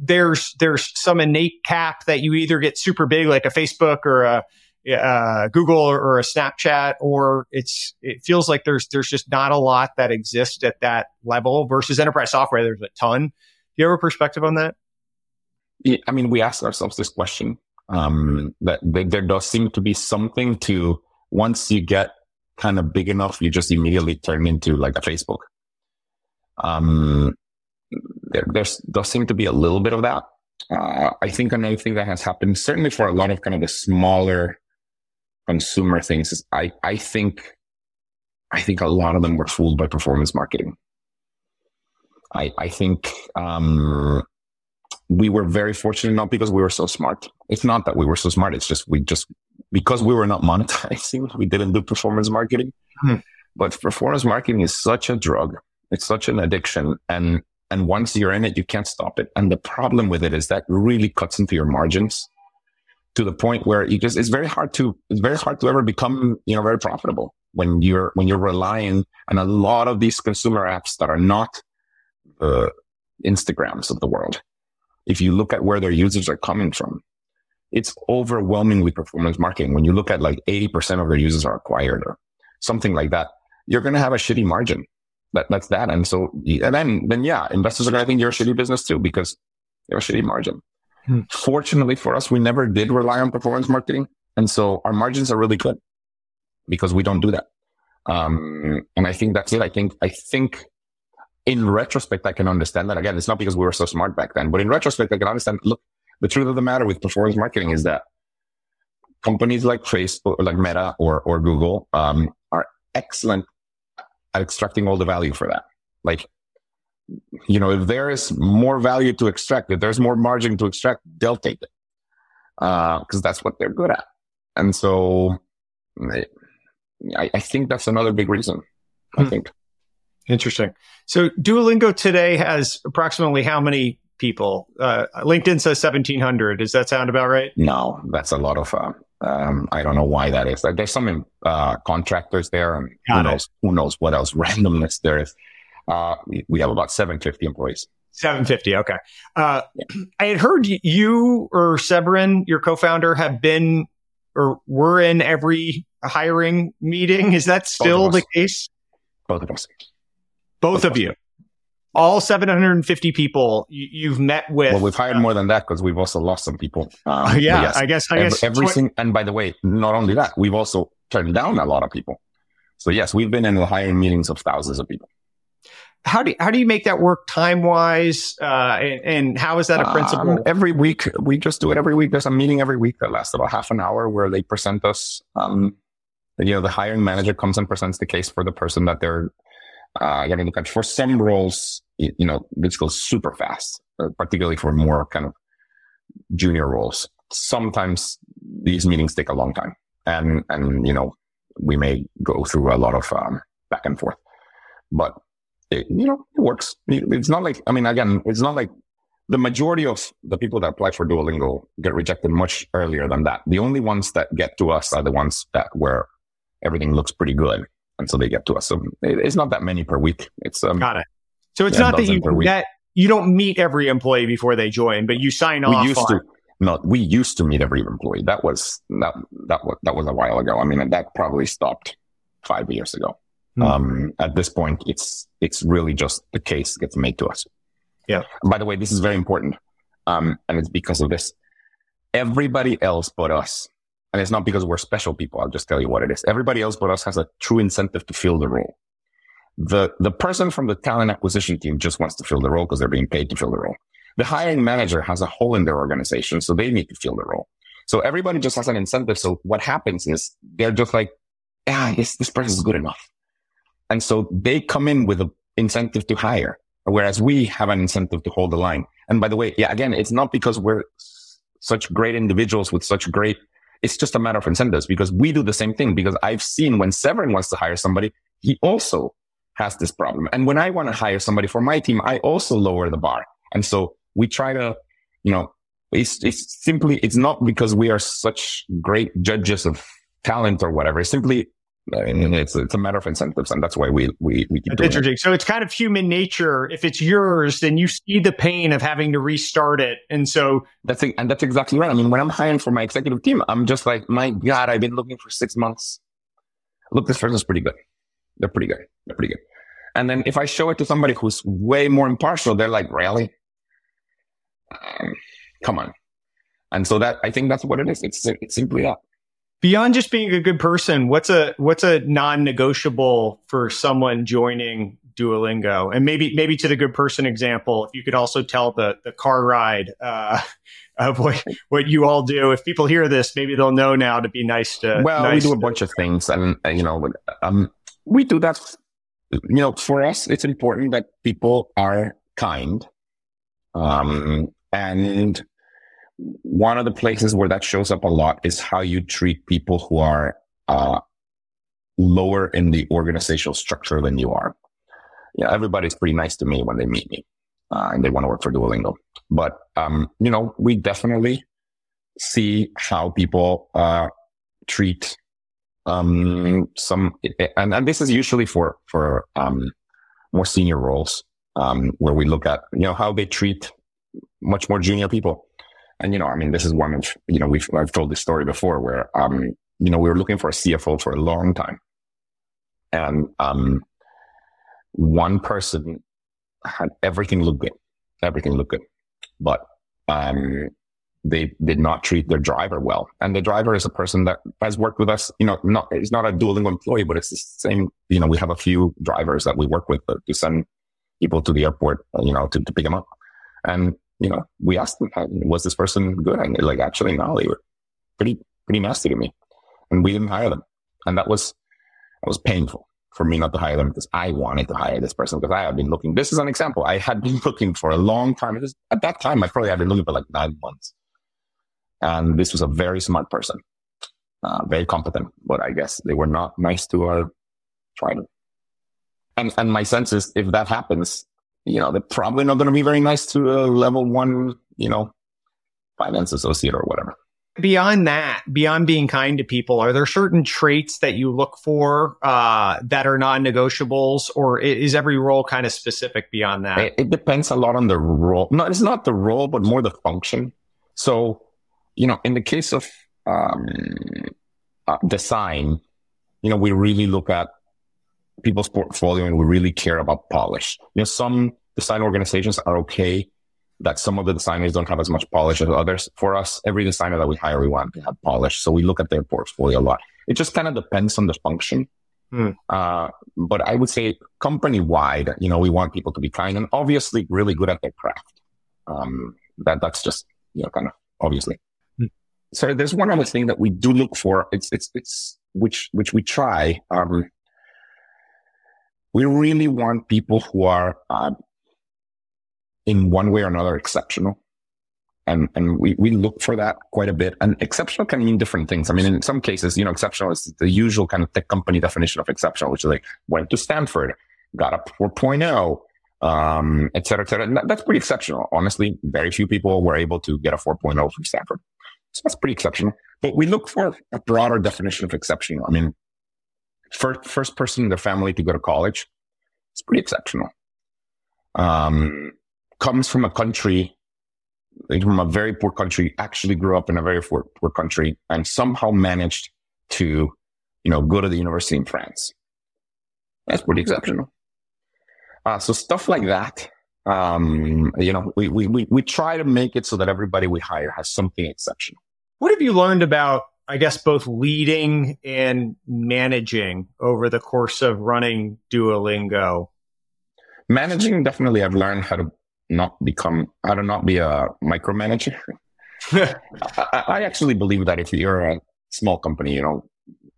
there's, there's some innate cap that you either get super big like a Facebook or a, uh, Google or, or, a Snapchat, or it's it feels like there's there's just not a lot that exists at that level versus enterprise software. There's a ton. Do you have a perspective on that? I mean, we ask ourselves this question. Um, that, that there does seem to be something to once you get kind of big enough, you just immediately turn into like a Facebook. Um, there there's, does seem to be a little bit of that. Uh, I think another thing that has happened, certainly for a lot of kind of the smaller consumer things is I, I think, I think a lot of them were fooled by performance marketing. I, I think, um, we were very fortunate not because we were so smart. It's not that we were so smart. It's just, we just, because we were not monetizing, (laughs) we didn't do performance marketing. Hmm. But performance marketing is such a drug. It's such an addiction. And, and once you're in it, you can't stop it. And the problem with it is that really cuts into your margins to the point where you just, it's very hard to, it's very hard to ever become, you know, very profitable when you're, when you're relying on a lot of these consumer apps that are not the Instagrams of the world. If you look at where their users are coming from, it's overwhelmingly performance marketing. When you look at like 80% of their users are acquired or something like that, you're going to have a shitty margin. That, that's that. And so, and then, then yeah, investors are going to think you're a shitty business too because you have a shitty margin. Hmm. Fortunately for us, we never did rely on performance marketing. And so our margins are really good because we don't do that. Um, and I think that's it. I think, I think in retrospect, I can understand that. Again, it's not because we were so smart back then, but in retrospect, I can understand. Look, the truth of the matter with performance marketing is that companies like Facebook, like Meta or, or Google, um, are excellent at extracting all the value for that. Like, you know, if there is more value to extract, if there's more margin to extract, they'll take it. Uh, cause that's what they're good at. And so I, I think that's another big reason. I hmm. think. Interesting. So Duolingo today has approximately how many people? Uh, LinkedIn says 1700. Does that sound about right? No, that's a lot of, uh, um, I don't know why that is. There's some uh, contractors there and who knows, who knows what else (laughs) randomness there is. Uh, we have about 750 employees. 750. Okay. Uh, I had heard you or Severin, your co-founder, have been or were in every hiring meeting. Is that still the case? Both of us. Both, Both of you. All 750 people you, have met with. Well, we've hired more than that because we've also lost some people. Um, yeah, yes, I guess. I every, guess everything. And by the way, not only that, we've also turned down a lot of people. So yes, we've been in the hiring meetings of thousands of people how do you, how do you make that work time wise? Uh, and, and, how is that a principle? Um, every week, we just do it every week. There's a meeting every week that lasts about half an hour where they present us. Um, you know, the hiring manager comes and presents the case for the person that they're uh, getting the country. For some roles, you, you know, this goes super fast, uh, particularly for more kind of junior roles. Sometimes these meetings take a long time, and and you know, we may go through a lot of um, back and forth, but it, you know, it works. It's not like, I mean, again, it's not like the majority of the people that apply for Duolingo get rejected much earlier than that. The only ones that get to us are the ones that where everything looks pretty good. So they get to us. So it's not that many per week. It's, um, got it. So it's yeah, not that you that you don't meet every employee before they join, but you sign we off. Used on... to, no, we used to meet every employee. That was, that, that was, that was a while ago. I mean, that probably stopped five years ago. Mm. Um, at this point, it's it's really just the case gets made to us. Yeah. By the way, this is very important, um, and it's because of this. Everybody else but us, and it's not because we're special people. I'll just tell you what it is. Everybody else but us has a true incentive to fill the role. The the person from the talent acquisition team just wants to fill the role because they're being paid to fill the role. The hiring manager has a hole in their organization, so they need to fill the role. So everybody just has an incentive. So what happens is they're just like, ah, yes, this person is good enough. And so they come in with an incentive to hire, whereas we have an incentive to hold the line. And by the way, yeah, again, it's not because we're such great individuals with such great, it's just a matter of incentives because we do the same thing because I've seen when Severin wants to hire somebody, he also has this problem. And when I want to hire somebody for my team, I also lower the bar. And so we try to, you know, it's, it's simply, it's not because we are such great judges of talent or whatever. It's simply I mean, it's it's a matter of incentives, and that's why we we, we keep doing. It. So it's kind of human nature. If it's yours, then you see the pain of having to restart it, and so that's and that's exactly right. I mean, when I'm hiring for my executive team, I'm just like, my God, I've been looking for six months. Look, this person's pretty good. They're pretty good. They're pretty good. And then if I show it to somebody who's way more impartial, they're like, really? Um, come on. And so that I think that's what it is. It's it's simply that beyond just being a good person, what's a what's a non-negotiable for someone joining Duolingo? And maybe maybe to the good person example, if you could also tell the the car ride uh, (laughs) of what what you all do. If people hear this, maybe they'll know now to be nice to. Well, nice we do a bunch of things, and uh, you know, um, we do that. You know, for us, it's important that people are kind, um, and one of the places where that shows up a lot is how you treat people who are uh, lower in the organizational structure than you are. Yeah, everybody's pretty nice to me when they meet me uh, and they want to work for Duolingo. But um, you know, we definitely see how people uh, treat um, some, and, and this is usually for for um, more senior roles um, where we look at you know how they treat much more junior people. And, you know, I mean, this is one of, you know, we've, I've told this story before where, um, you know, we were looking for a CFO for a long time. And, um, one person had everything look good. Everything looked good, but, um, they did not treat their driver well. And the driver is a person that has worked with us, you know, not, it's not a Duolingo employee, but it's the same, you know, we have a few drivers that we work with to send people to the airport, you know, to, to pick them up. And, you know, we asked them, was this person good? And they're like, actually, no, they were pretty, pretty nasty to me. And we didn't hire them. And that was, that was painful for me not to hire them because I wanted to hire this person because I had been looking. This is an example. I had been (laughs) looking for a long time. Was, at that time, I probably had been looking for like nine months. And this was a very smart person, uh, very competent, but I guess they were not nice to our driver. And, and my sense is if that happens, you know, they're probably not going to be very nice to a level one, you know, finance associate or whatever. Beyond that, beyond being kind to people, are there certain traits that you look for uh, that are non-negotiables, or is every role kind of specific beyond that? It, it depends a lot on the role. No, it's not the role, but more the function. So you know, in the case of um, uh, design, you know, we really look at people's portfolio and we really care about polish. You know, some design organizations are okay that some of the designers don't have as much polish as others. For us, every designer that we hire, we want to have polish. So we look at their portfolio a lot. It just kind of depends on the function. Hmm. Uh, but I would say company wide, you know, we want people to be kind and obviously really good at their craft. Um, that that's just, you know, kind of obviously. So there's one other thing that we do look for. It's, it's, it's, which, which we try. Um, we really want people who are, uh, in one way or another exceptional. And, and we, we look for that quite a bit. And exceptional can mean different things. I mean, in some cases, you know, exceptional is the usual kind of tech company definition of exceptional, which is like went to Stanford, got a 4.0, um, et cetera, et cetera. That, that's pretty exceptional. Honestly, very few people were able to get a 4.0 from Stanford. So that's pretty exceptional. But we look for a broader definition of exceptional. I mean, first, first person in their family to go to college, it's pretty exceptional. Um, comes from a country, from a very poor country, actually grew up in a very poor, poor country and somehow managed to, you know, go to the university in France. That's pretty exceptional. Uh, so stuff like that um, you know, we, we, we, we try to make it so that everybody we hire has something exceptional. What have you learned about, I guess, both leading and managing over the course of running Duolingo? Managing, definitely, I've learned how to not become, how to not be a micromanager. (laughs) I, I actually believe that if you're a small company, you know,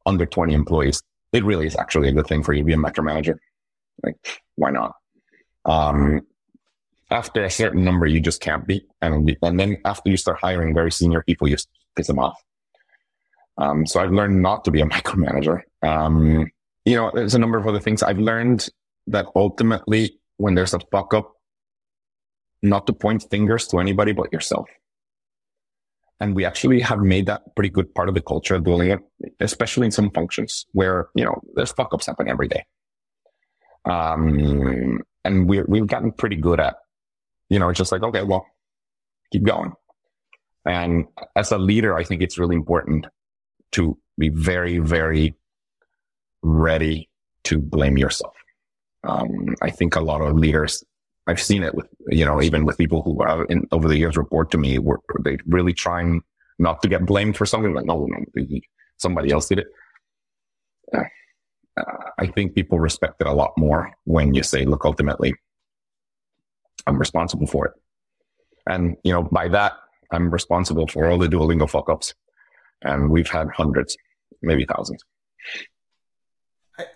under 20 employees, it really is actually a good thing for you to be a micromanager. Like, why not? Um, after a certain number, you just can't be. And, and then after you start hiring very senior people, you piss them off. Um, so I've learned not to be a (laughs) micromanager. Um, you know, there's a number of other things I've learned that ultimately when there's a fuck up, not to point fingers to anybody but yourself. And we actually have made that pretty good part of the culture of doing it, especially in some functions where, you know, there's fuck ups happening every day. Um, and we we've gotten pretty good at you know, it's just like, okay, well, keep going. And as a leader, I think it's really important to be very, very ready to blame yourself. Um, I think a lot of leaders, I've seen it with, you know, even with people who have in, over the years report to me, where they really trying not to get blamed for something like, no, no, somebody else did it. Uh, I think people respect it a lot more when you say, look, ultimately, I'm responsible for it. And, you know, by that, I'm responsible for all the Duolingo fuck ups. And we've had hundreds, maybe thousands.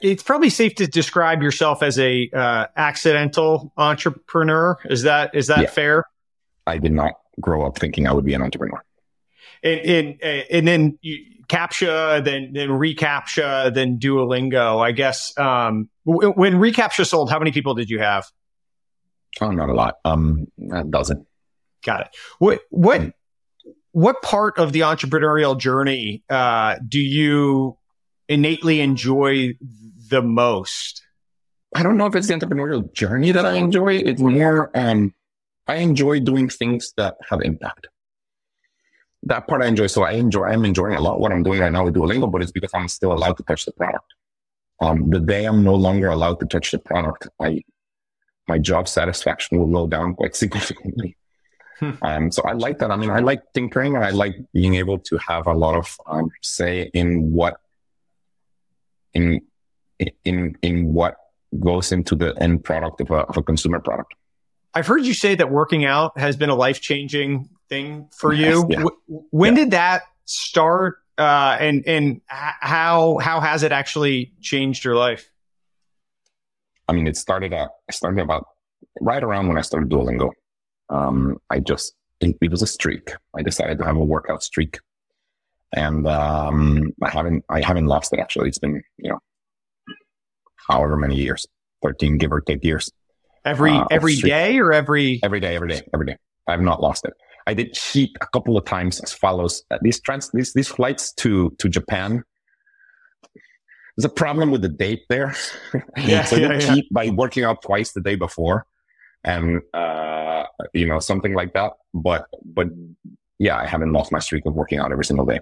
It's probably safe to describe yourself as a uh, accidental entrepreneur. Is that is that yeah. fair? I did not grow up thinking I would be an entrepreneur. And and and then you, CAPTCHA, then then reCAPTCHA, then Duolingo. I guess um, when reCAPTCHA sold, how many people did you have? Oh, not a lot. Um, a dozen. Got it. What what mm. What part of the entrepreneurial journey uh, do you innately enjoy the most? I don't know if it's the entrepreneurial journey that I enjoy. It's more um, I enjoy doing things that have impact. That part I enjoy. So I enjoy. I'm enjoying a lot what I'm doing right now with Duolingo, but it's because I'm still allowed to touch the product. Um, the day I'm no longer allowed to touch the product, I my job satisfaction will go down quite significantly. Um, so I like that. I mean, I like tinkering and I like being able to have a lot of um, say in what in in in what goes into the end product of a, of a consumer product. I've heard you say that working out has been a life changing thing for you. Yeah. When yeah. did that start? Uh, and and how how has it actually changed your life? I mean, it started out. I started about right around when I started Duolingo. Um, I just it, it was a streak. I decided to have a workout streak, and um, I haven't I haven't lost it. Actually, it's been you know however many years, thirteen give or take years. Every uh, every day or every every day, every day, every day. I have not lost it. I did cheat a couple of times as follows. Uh, these trans these these flights to to Japan. There's a problem with the date there. (laughs) Yeah, so yeah, you yeah. cheat by working out twice the day before, and uh, you know something like that. But but yeah, I haven't lost my streak of working out every single day.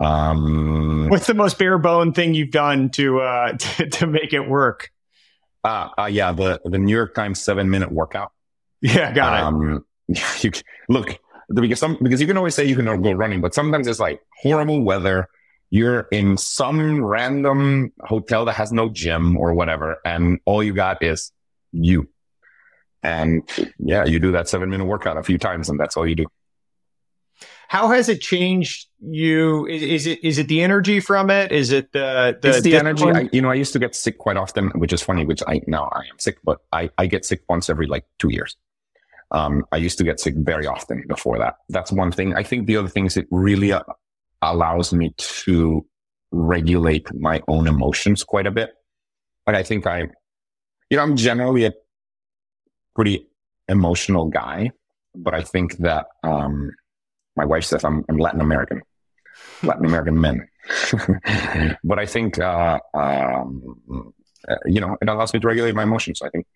Um, What's the most bare bone thing you've done to uh, (laughs) to, to make it work? Uh, uh, yeah, the the New York Times seven minute workout. Yeah, got um, it. (laughs) You, look, because some because you can always say you can go running, but sometimes it's like horrible weather. You're in some random hotel that has no gym or whatever, and all you got is you. And yeah, you do that seven minute workout a few times, and that's all you do. How has it changed you? Is, is, it is it the energy from it? Is it the the, it's the energy? I, you know, I used to get sick quite often, which is funny. Which I now I am sick, but I I get sick once every like two years. Um, I used to get sick very often before that. That's one thing. I think the other thing is it really uh, allows me to regulate my own emotions quite a bit. Like I think I, you know, I'm generally a pretty emotional guy, but I think that um, my wife says I'm, I'm Latin American, Latin American men. (laughs) but I think, uh, um, uh, you know, it allows me to regulate my emotions. I think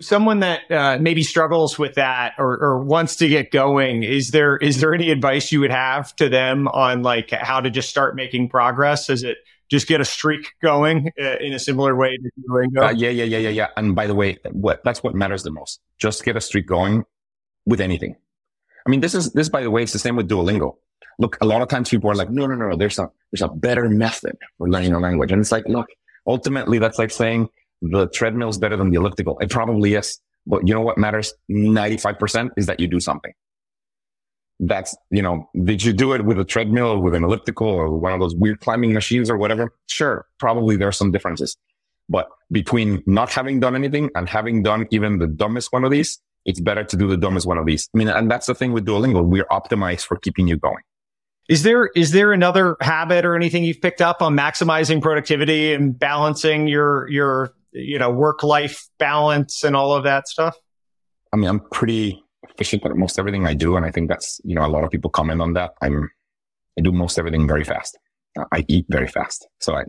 someone that uh, maybe struggles with that or, or wants to get going is there is there any advice you would have to them on like how to just start making progress is it just get a streak going uh, in a similar way to Duolingo? Uh, yeah yeah yeah yeah yeah and by the way what that's what matters the most just get a streak going with anything i mean this is this by the way it's the same with duolingo look a lot of times people are like no no no there's a there's a better method for learning a language and it's like look ultimately that's like saying the treadmill is better than the elliptical. It probably is. But you know what matters 95% is that you do something. That's, you know, did you do it with a treadmill or with an elliptical or one of those weird climbing machines or whatever? Sure. Probably there are some differences. But between not having done anything and having done even the dumbest one of these, it's better to do the dumbest one of these. I mean, and that's the thing with Duolingo. We're optimized for keeping you going. Is there is there another habit or anything you've picked up on maximizing productivity and balancing your your you know, work life balance and all of that stuff? I mean, I'm pretty efficient at most everything I do. And I think that's, you know, a lot of people comment on that. I'm, I do most everything very fast. Uh, I eat very fast. So I,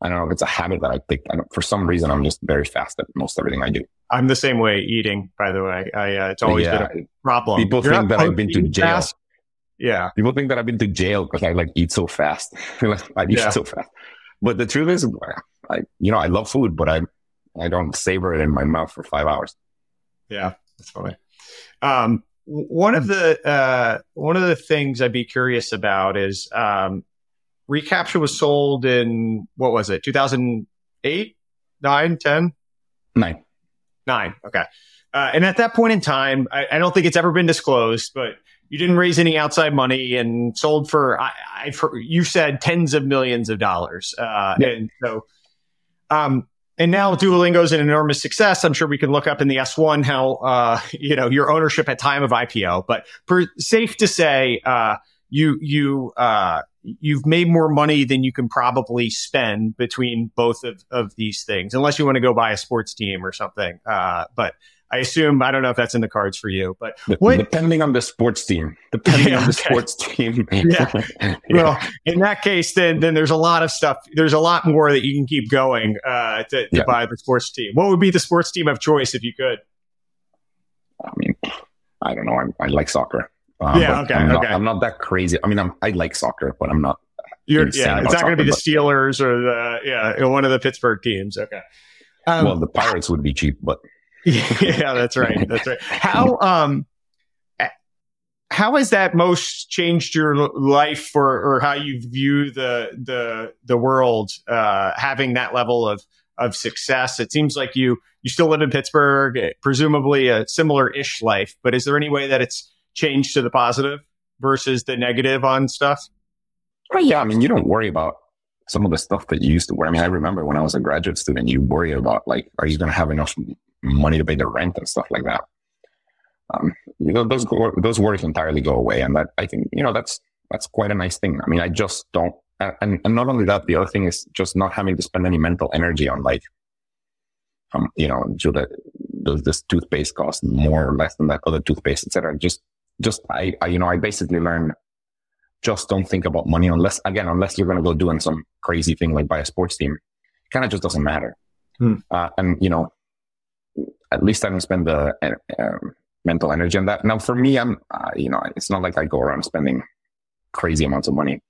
I don't know if it's a habit that I think for some reason I'm just very fast at most everything I do. I'm the same way eating, by the way. I, uh, it's always yeah. been a problem. People You're think that I've been to jail. Fast? Yeah. People think that I've been to jail because I like eat so fast. (laughs) I eat yeah. so fast. But the truth is, I, you know, I love food, but I, I don't savor it in my mouth for five hours. Yeah, that's funny. Um, one of the uh, one of the things I'd be curious about is um, Recaptcha was sold in what was it? 2008, 9, 10? 9. 9. Okay. Uh, and at that point in time, I, I, don't think it's ever been disclosed, but you didn't raise any outside money and sold for I, have heard you said tens of millions of dollars. Uh, yeah. And so um, and now Duolingo is an enormous success. I'm sure we can look up in the S1 how uh, you know your ownership at time of IPO, but per, safe to say uh, you you uh, you've made more money than you can probably spend between both of, of these things, unless you want to go buy a sports team or something. Uh, but I assume I don't know if that's in the cards for you, but what, depending on the sports team, depending yeah, on the (laughs) okay. sports team. yeah. (laughs) yeah. Well, in that case, then then there's a lot of stuff. There's a lot more that you can keep going uh, to, to yeah. buy the sports team. What would be the sports team of choice if you could? I mean, I don't know. I'm, i like soccer. Um, yeah. Okay. I'm not, okay. I'm not that crazy. I mean, I'm, I like soccer, but I'm not. yeah, it's not going to be the Steelers or the yeah one of the Pittsburgh teams. Okay. Um, well, the Pirates would be cheap, but (laughs) yeah, that's right. That's right. How um how has that most changed your life or, or how you view the the the world uh, having that level of of success? It seems like you you still live in Pittsburgh, eh, presumably a similar ish life. But is there any way that it's changed to the positive versus the negative on stuff? Well, yeah, I mean, you don't worry about some of the stuff that you used to worry. I mean, I remember when I was a graduate student, you worry about like, are you going to have enough money to pay the rent and stuff like that? um, you know, those go, those worries entirely go away, and that I think you know that's that's quite a nice thing. I mean, I just don't, and, and not only that, the other thing is just not having to spend any mental energy on like, um, you know, do the does this toothpaste cost more or less than that other toothpaste, etc. Just, just I, I, you know, I basically learned just don't think about money unless, again, unless you're going to go doing some crazy thing like buy a sports team. Kind of just doesn't matter. Hmm. Uh, and you know, at least I don't spend the uh, mental energy on that. Now, for me, I'm, uh, you know, it's not like I go around spending crazy amounts of money.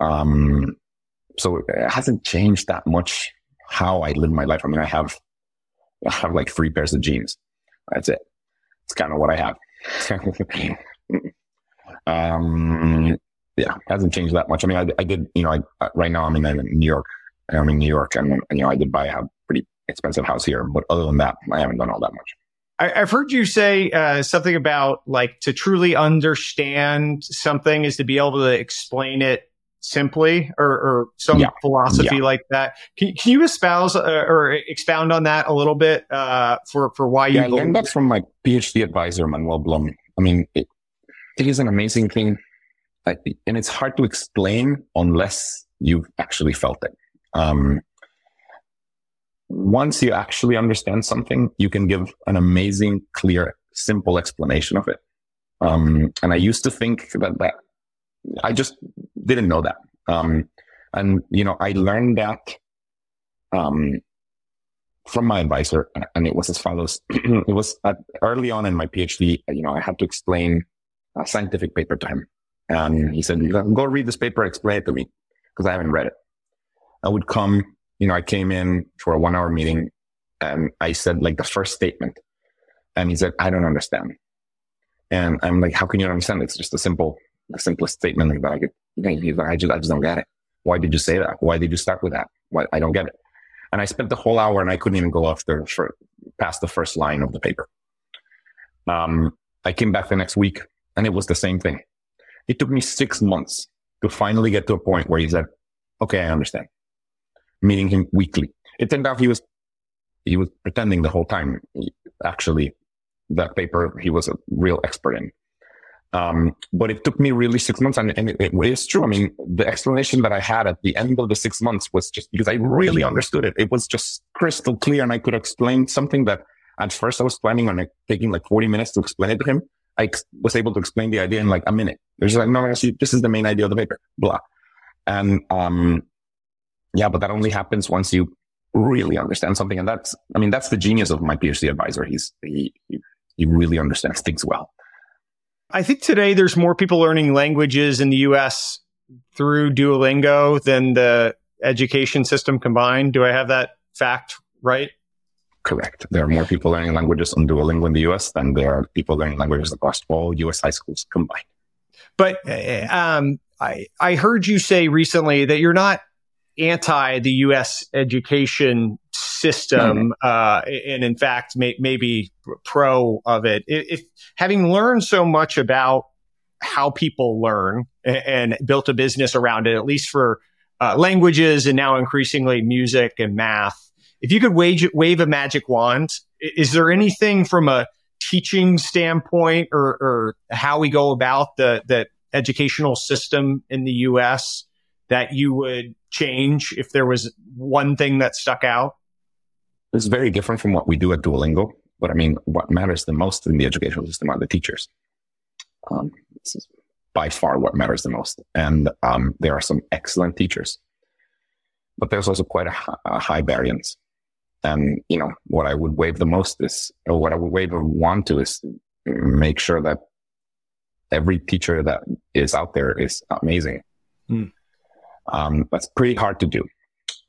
Um, so it hasn't changed that much how I live my life. I mean, I have, I have like three pairs of jeans. That's it. It's kind of what I have. (laughs) um, yeah, hasn't changed that much. I mean, I, I did, you know, I, right now I'm in, in New York. I'm in New York and, you know, I did buy a expensive house here, but other than that, I haven't done all that much. I, have heard you say uh, something about like to truly understand something is to be able to explain it simply or, or some yeah. philosophy yeah. like that. Can, can you espouse uh, or expound on that a little bit uh, for, for why you yeah, I learned that from my PhD advisor, Manuel Blum. I mean, it, it is an amazing thing. and it's hard to explain unless you've actually felt it. Um, once you actually understand something, you can give an amazing, clear, simple explanation of it. Um, and I used to think that that I just didn't know that. Um, and you know, I learned that um, from my advisor, and it was as follows: (clears throat) it was at, early on in my PhD. You know, I had to explain a scientific paper to him, and he said, "Go read this paper, explain it to me," because I haven't read it. I would come you know, I came in for a one hour meeting and I said like the first statement and he said, I don't understand. And I'm like, how can you understand? It's just a simple, the simplest statement like that. I could, like, I just, I just don't get it. Why did you say that? Why did you start with that? Why, I don't get it. And I spent the whole hour and I couldn't even go after for past the first line of the paper. Um, I came back the next week and it was the same thing. It took me six months to finally get to a point where he said, okay, I understand meeting him weekly. It turned out he was, he was pretending the whole time. Actually, that paper he was a real expert in. Um, but it took me really six months and, and it, it is true. I mean, the explanation that I had at the end of the six months was just because I really understood it. It was just crystal clear and I could explain something that at first I was planning on like, taking like 40 minutes to explain it to him. I ex- was able to explain the idea in like a minute. There's like, no, actually, this is the main idea of the paper, blah. And, um, yeah, but that only happens once you really understand something. And that's, I mean, that's the genius of my PhD advisor. He's, he, he really understands things well. I think today there's more people learning languages in the US through Duolingo than the education system combined. Do I have that fact right? Correct. There are more people learning languages on Duolingo in the US than there are people learning languages across all US high schools combined. But uh, um, I, I heard you say recently that you're not anti the U.S. education system, mm-hmm. uh, and in fact, may, maybe pro of it. If, having learned so much about how people learn and, and built a business around it, at least for uh, languages and now increasingly music and math, if you could wage, wave a magic wand, is there anything from a teaching standpoint or, or how we go about the, the educational system in the U.S. that you would change if there was one thing that stuck out? It's very different from what we do at Duolingo. But I mean, what matters the most in the educational system are the teachers. Um, this is by far what matters the most. And um, there are some excellent teachers, but there's also quite a, a high variance. And, you know, what I would wave the most is, or what I would wave or want to is make sure that every teacher that is out there is amazing. Mm. Um, that's pretty hard to do,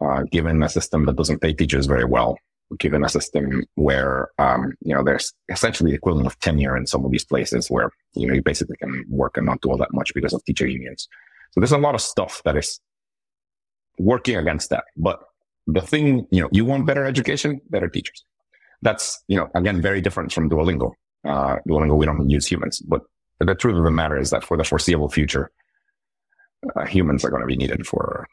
uh, given a system that doesn't pay teachers very well, given a system where, um, you know, there's essentially the equivalent of tenure in some of these places where, you know, you basically can work and not do all that much because of teacher unions. So there's a lot of stuff that is working against that. But the thing, you know, you want better education, better teachers. That's, you know, again, very different from Duolingo. Uh, Duolingo, we don't use humans, but the truth of the matter is that for the foreseeable future, uh, humans are going to be needed for,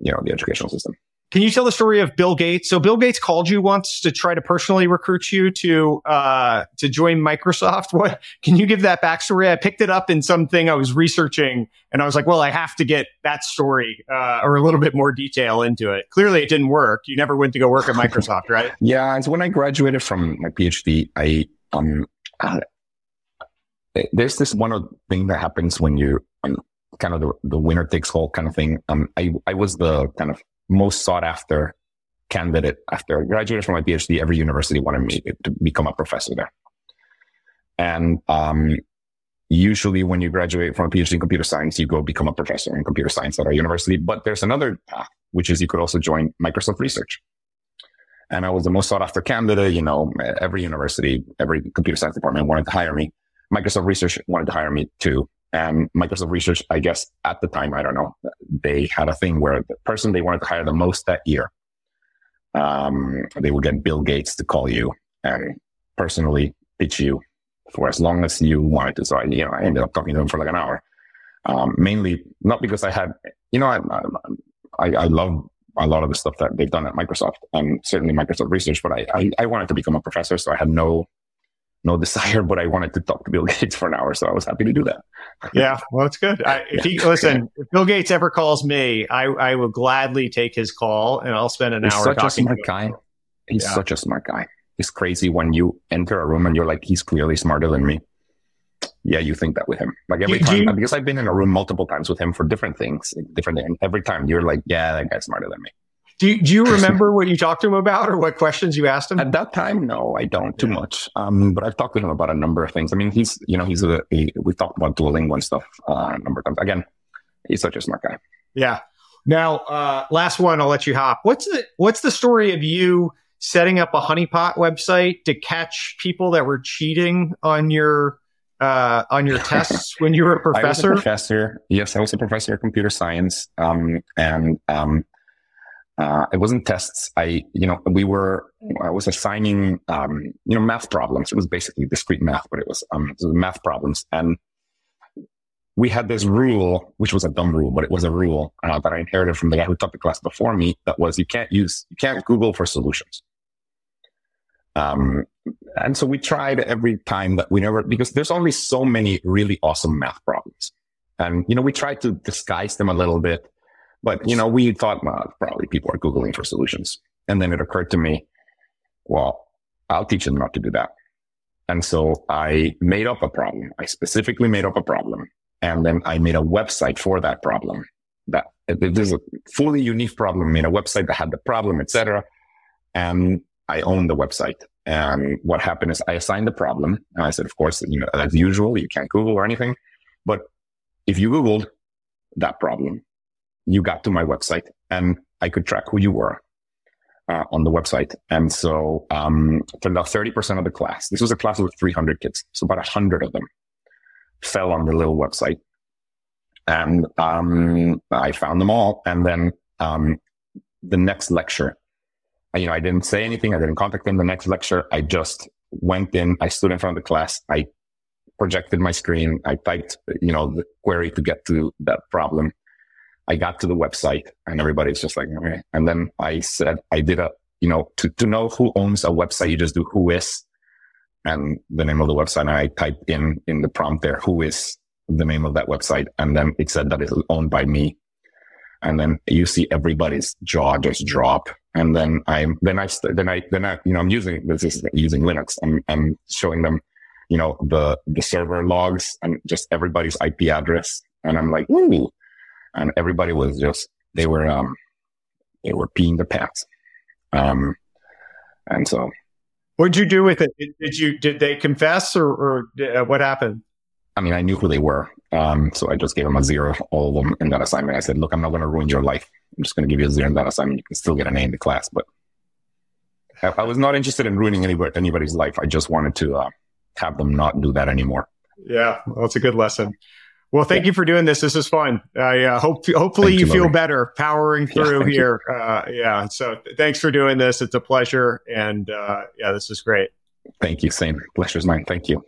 you know, the educational system. Can you tell the story of Bill Gates? So Bill Gates called you once to try to personally recruit you to uh, to join Microsoft. (laughs) What can you give that backstory? I picked it up in something I was researching, and I was like, well, I have to get that story uh, or a little bit more detail into it. Clearly, it didn't work. You never went to go work at Microsoft, (laughs) right? yeah, and so when I graduated from my PhD, I um, uh, there's this one thing that happens when you um, kind of the, the winner takes all kind of thing. Um, I I was the kind of most sought after candidate after I graduated from my PhD. Every university wanted me to become a professor there. And, um, usually when you graduate from a PhD in computer science, you go become a professor in computer science at our university. But there's another path, which is you could also join Microsoft Research. And I was the most sought after candidate. You know, every university, every computer science department wanted to hire me. Microsoft Research wanted to hire me too. And Microsoft Research, I guess at the time, I don't know, they had a thing where the person they wanted to hire the most that year, um, they would get Bill Gates to call you and personally pitch you for as long as you wanted to. So I, you know, I ended up talking to him for like an hour. Um, mainly not because I had, you know, I, I, I love a lot of the stuff that they've done at Microsoft and certainly Microsoft Research, but I, I, I wanted to become a professor. So I had no no desire, but I wanted to talk to Bill (laughs) Gates for an hour, so I was happy to do that. yeah, well, it's good. I, if he listen, (laughs) if Bill Gates ever calls me, I, I will gladly take his call, and I'll spend an He's hour. Such a smart guy. He's yeah. such a smart guy. It's crazy when you enter a room and you're like, he's clearly smarter than me. Yeah, you think that with him. Like every time, you, because I've been in a room multiple times with him for different things, different. And every time you're like, yeah, that guy's smarter than me. Do you, do you remember what you talked to him about or what questions you asked him? At that time, no, I don't too much. Um, but I've talked to him about a number of things. I mean, he's, you know, he's a, a we talked about Duolingo and stuff uh, a number of times. Again, he's such a smart guy. Yeah. Now, uh, last one, I'll let you hop. What's the, what's the story of you setting up a honeypot website to catch people that were cheating on your, uh, on your (laughs) tests when you were a professor? I was a professor. Yes, I was a professor of computer science. Um, and, um, uh, it wasn't tests. I, you know, we were, I was assigning, um, you know, math problems. It was basically discrete math, but it was, um, it was math problems. And we had this rule, which was a dumb rule, but it was a rule uh, that I inherited from the guy who taught the class before me that was you can't use, you can't Google for solutions. Um, and so we tried every time that we never, because there's only so many really awesome math problems. And, you know, we tried to disguise them a little bit but, you know, we thought, well, probably people are Googling for solutions. And then it occurred to me, well, I'll teach them not to do that. And so I made up a problem. I specifically made up a problem. And then I made a website for that problem that this is a fully unique problem, made a website that had the problem, etc. And I own the website. And what happened is I assigned the problem. And I said, of course, you know, as usual, you can't Google or anything. But if you Googled that problem, you got to my website and I could track who you were uh, on the website. And so, um, turned out 30% of the class, this was a class with 300 kids. So about 100 of them fell on the little website. And, um, I found them all. And then, um, the next lecture, you know, I didn't say anything. I didn't contact them. The next lecture, I just went in. I stood in front of the class. I projected my screen. I typed, you know, the query to get to that problem. I got to the website and everybody's just like, okay. And then I said, I did a, you know, to, to know who owns a website, you just do who is and the name of the website. And I typed in, in the prompt there, who is the name of that website. And then it said that it's owned by me. And then you see everybody's jaw just drop. And then I'm, then I, then I, then I, you know, I'm using, this is using Linux. I'm, I'm showing them, you know, the, the server logs and just everybody's IP address. And I'm like, ooh, and everybody was just they were um they were peeing the pants. Um, and so, what'd you do with it? Did, did you did they confess or, or uh, what happened? I mean, I knew who they were. Um, so I just gave them a zero, all of them in that assignment. I said, look, I'm not going to ruin your life. I'm just going to give you a zero in that assignment. You can still get an A in the class, but I, was not interested in ruining anybody, anybody's life. I just wanted to uh, have them not do that anymore. Yeah, well, that's a good lesson. Well, thank yeah. you for doing this. This is fun. I uh, hope hopefully you, you feel better powering through yeah, here. Uh, yeah. So th- thanks for doing this. It's a pleasure, and uh, yeah, this is great. Thank you, Same. Pleasure's mine. Thank you.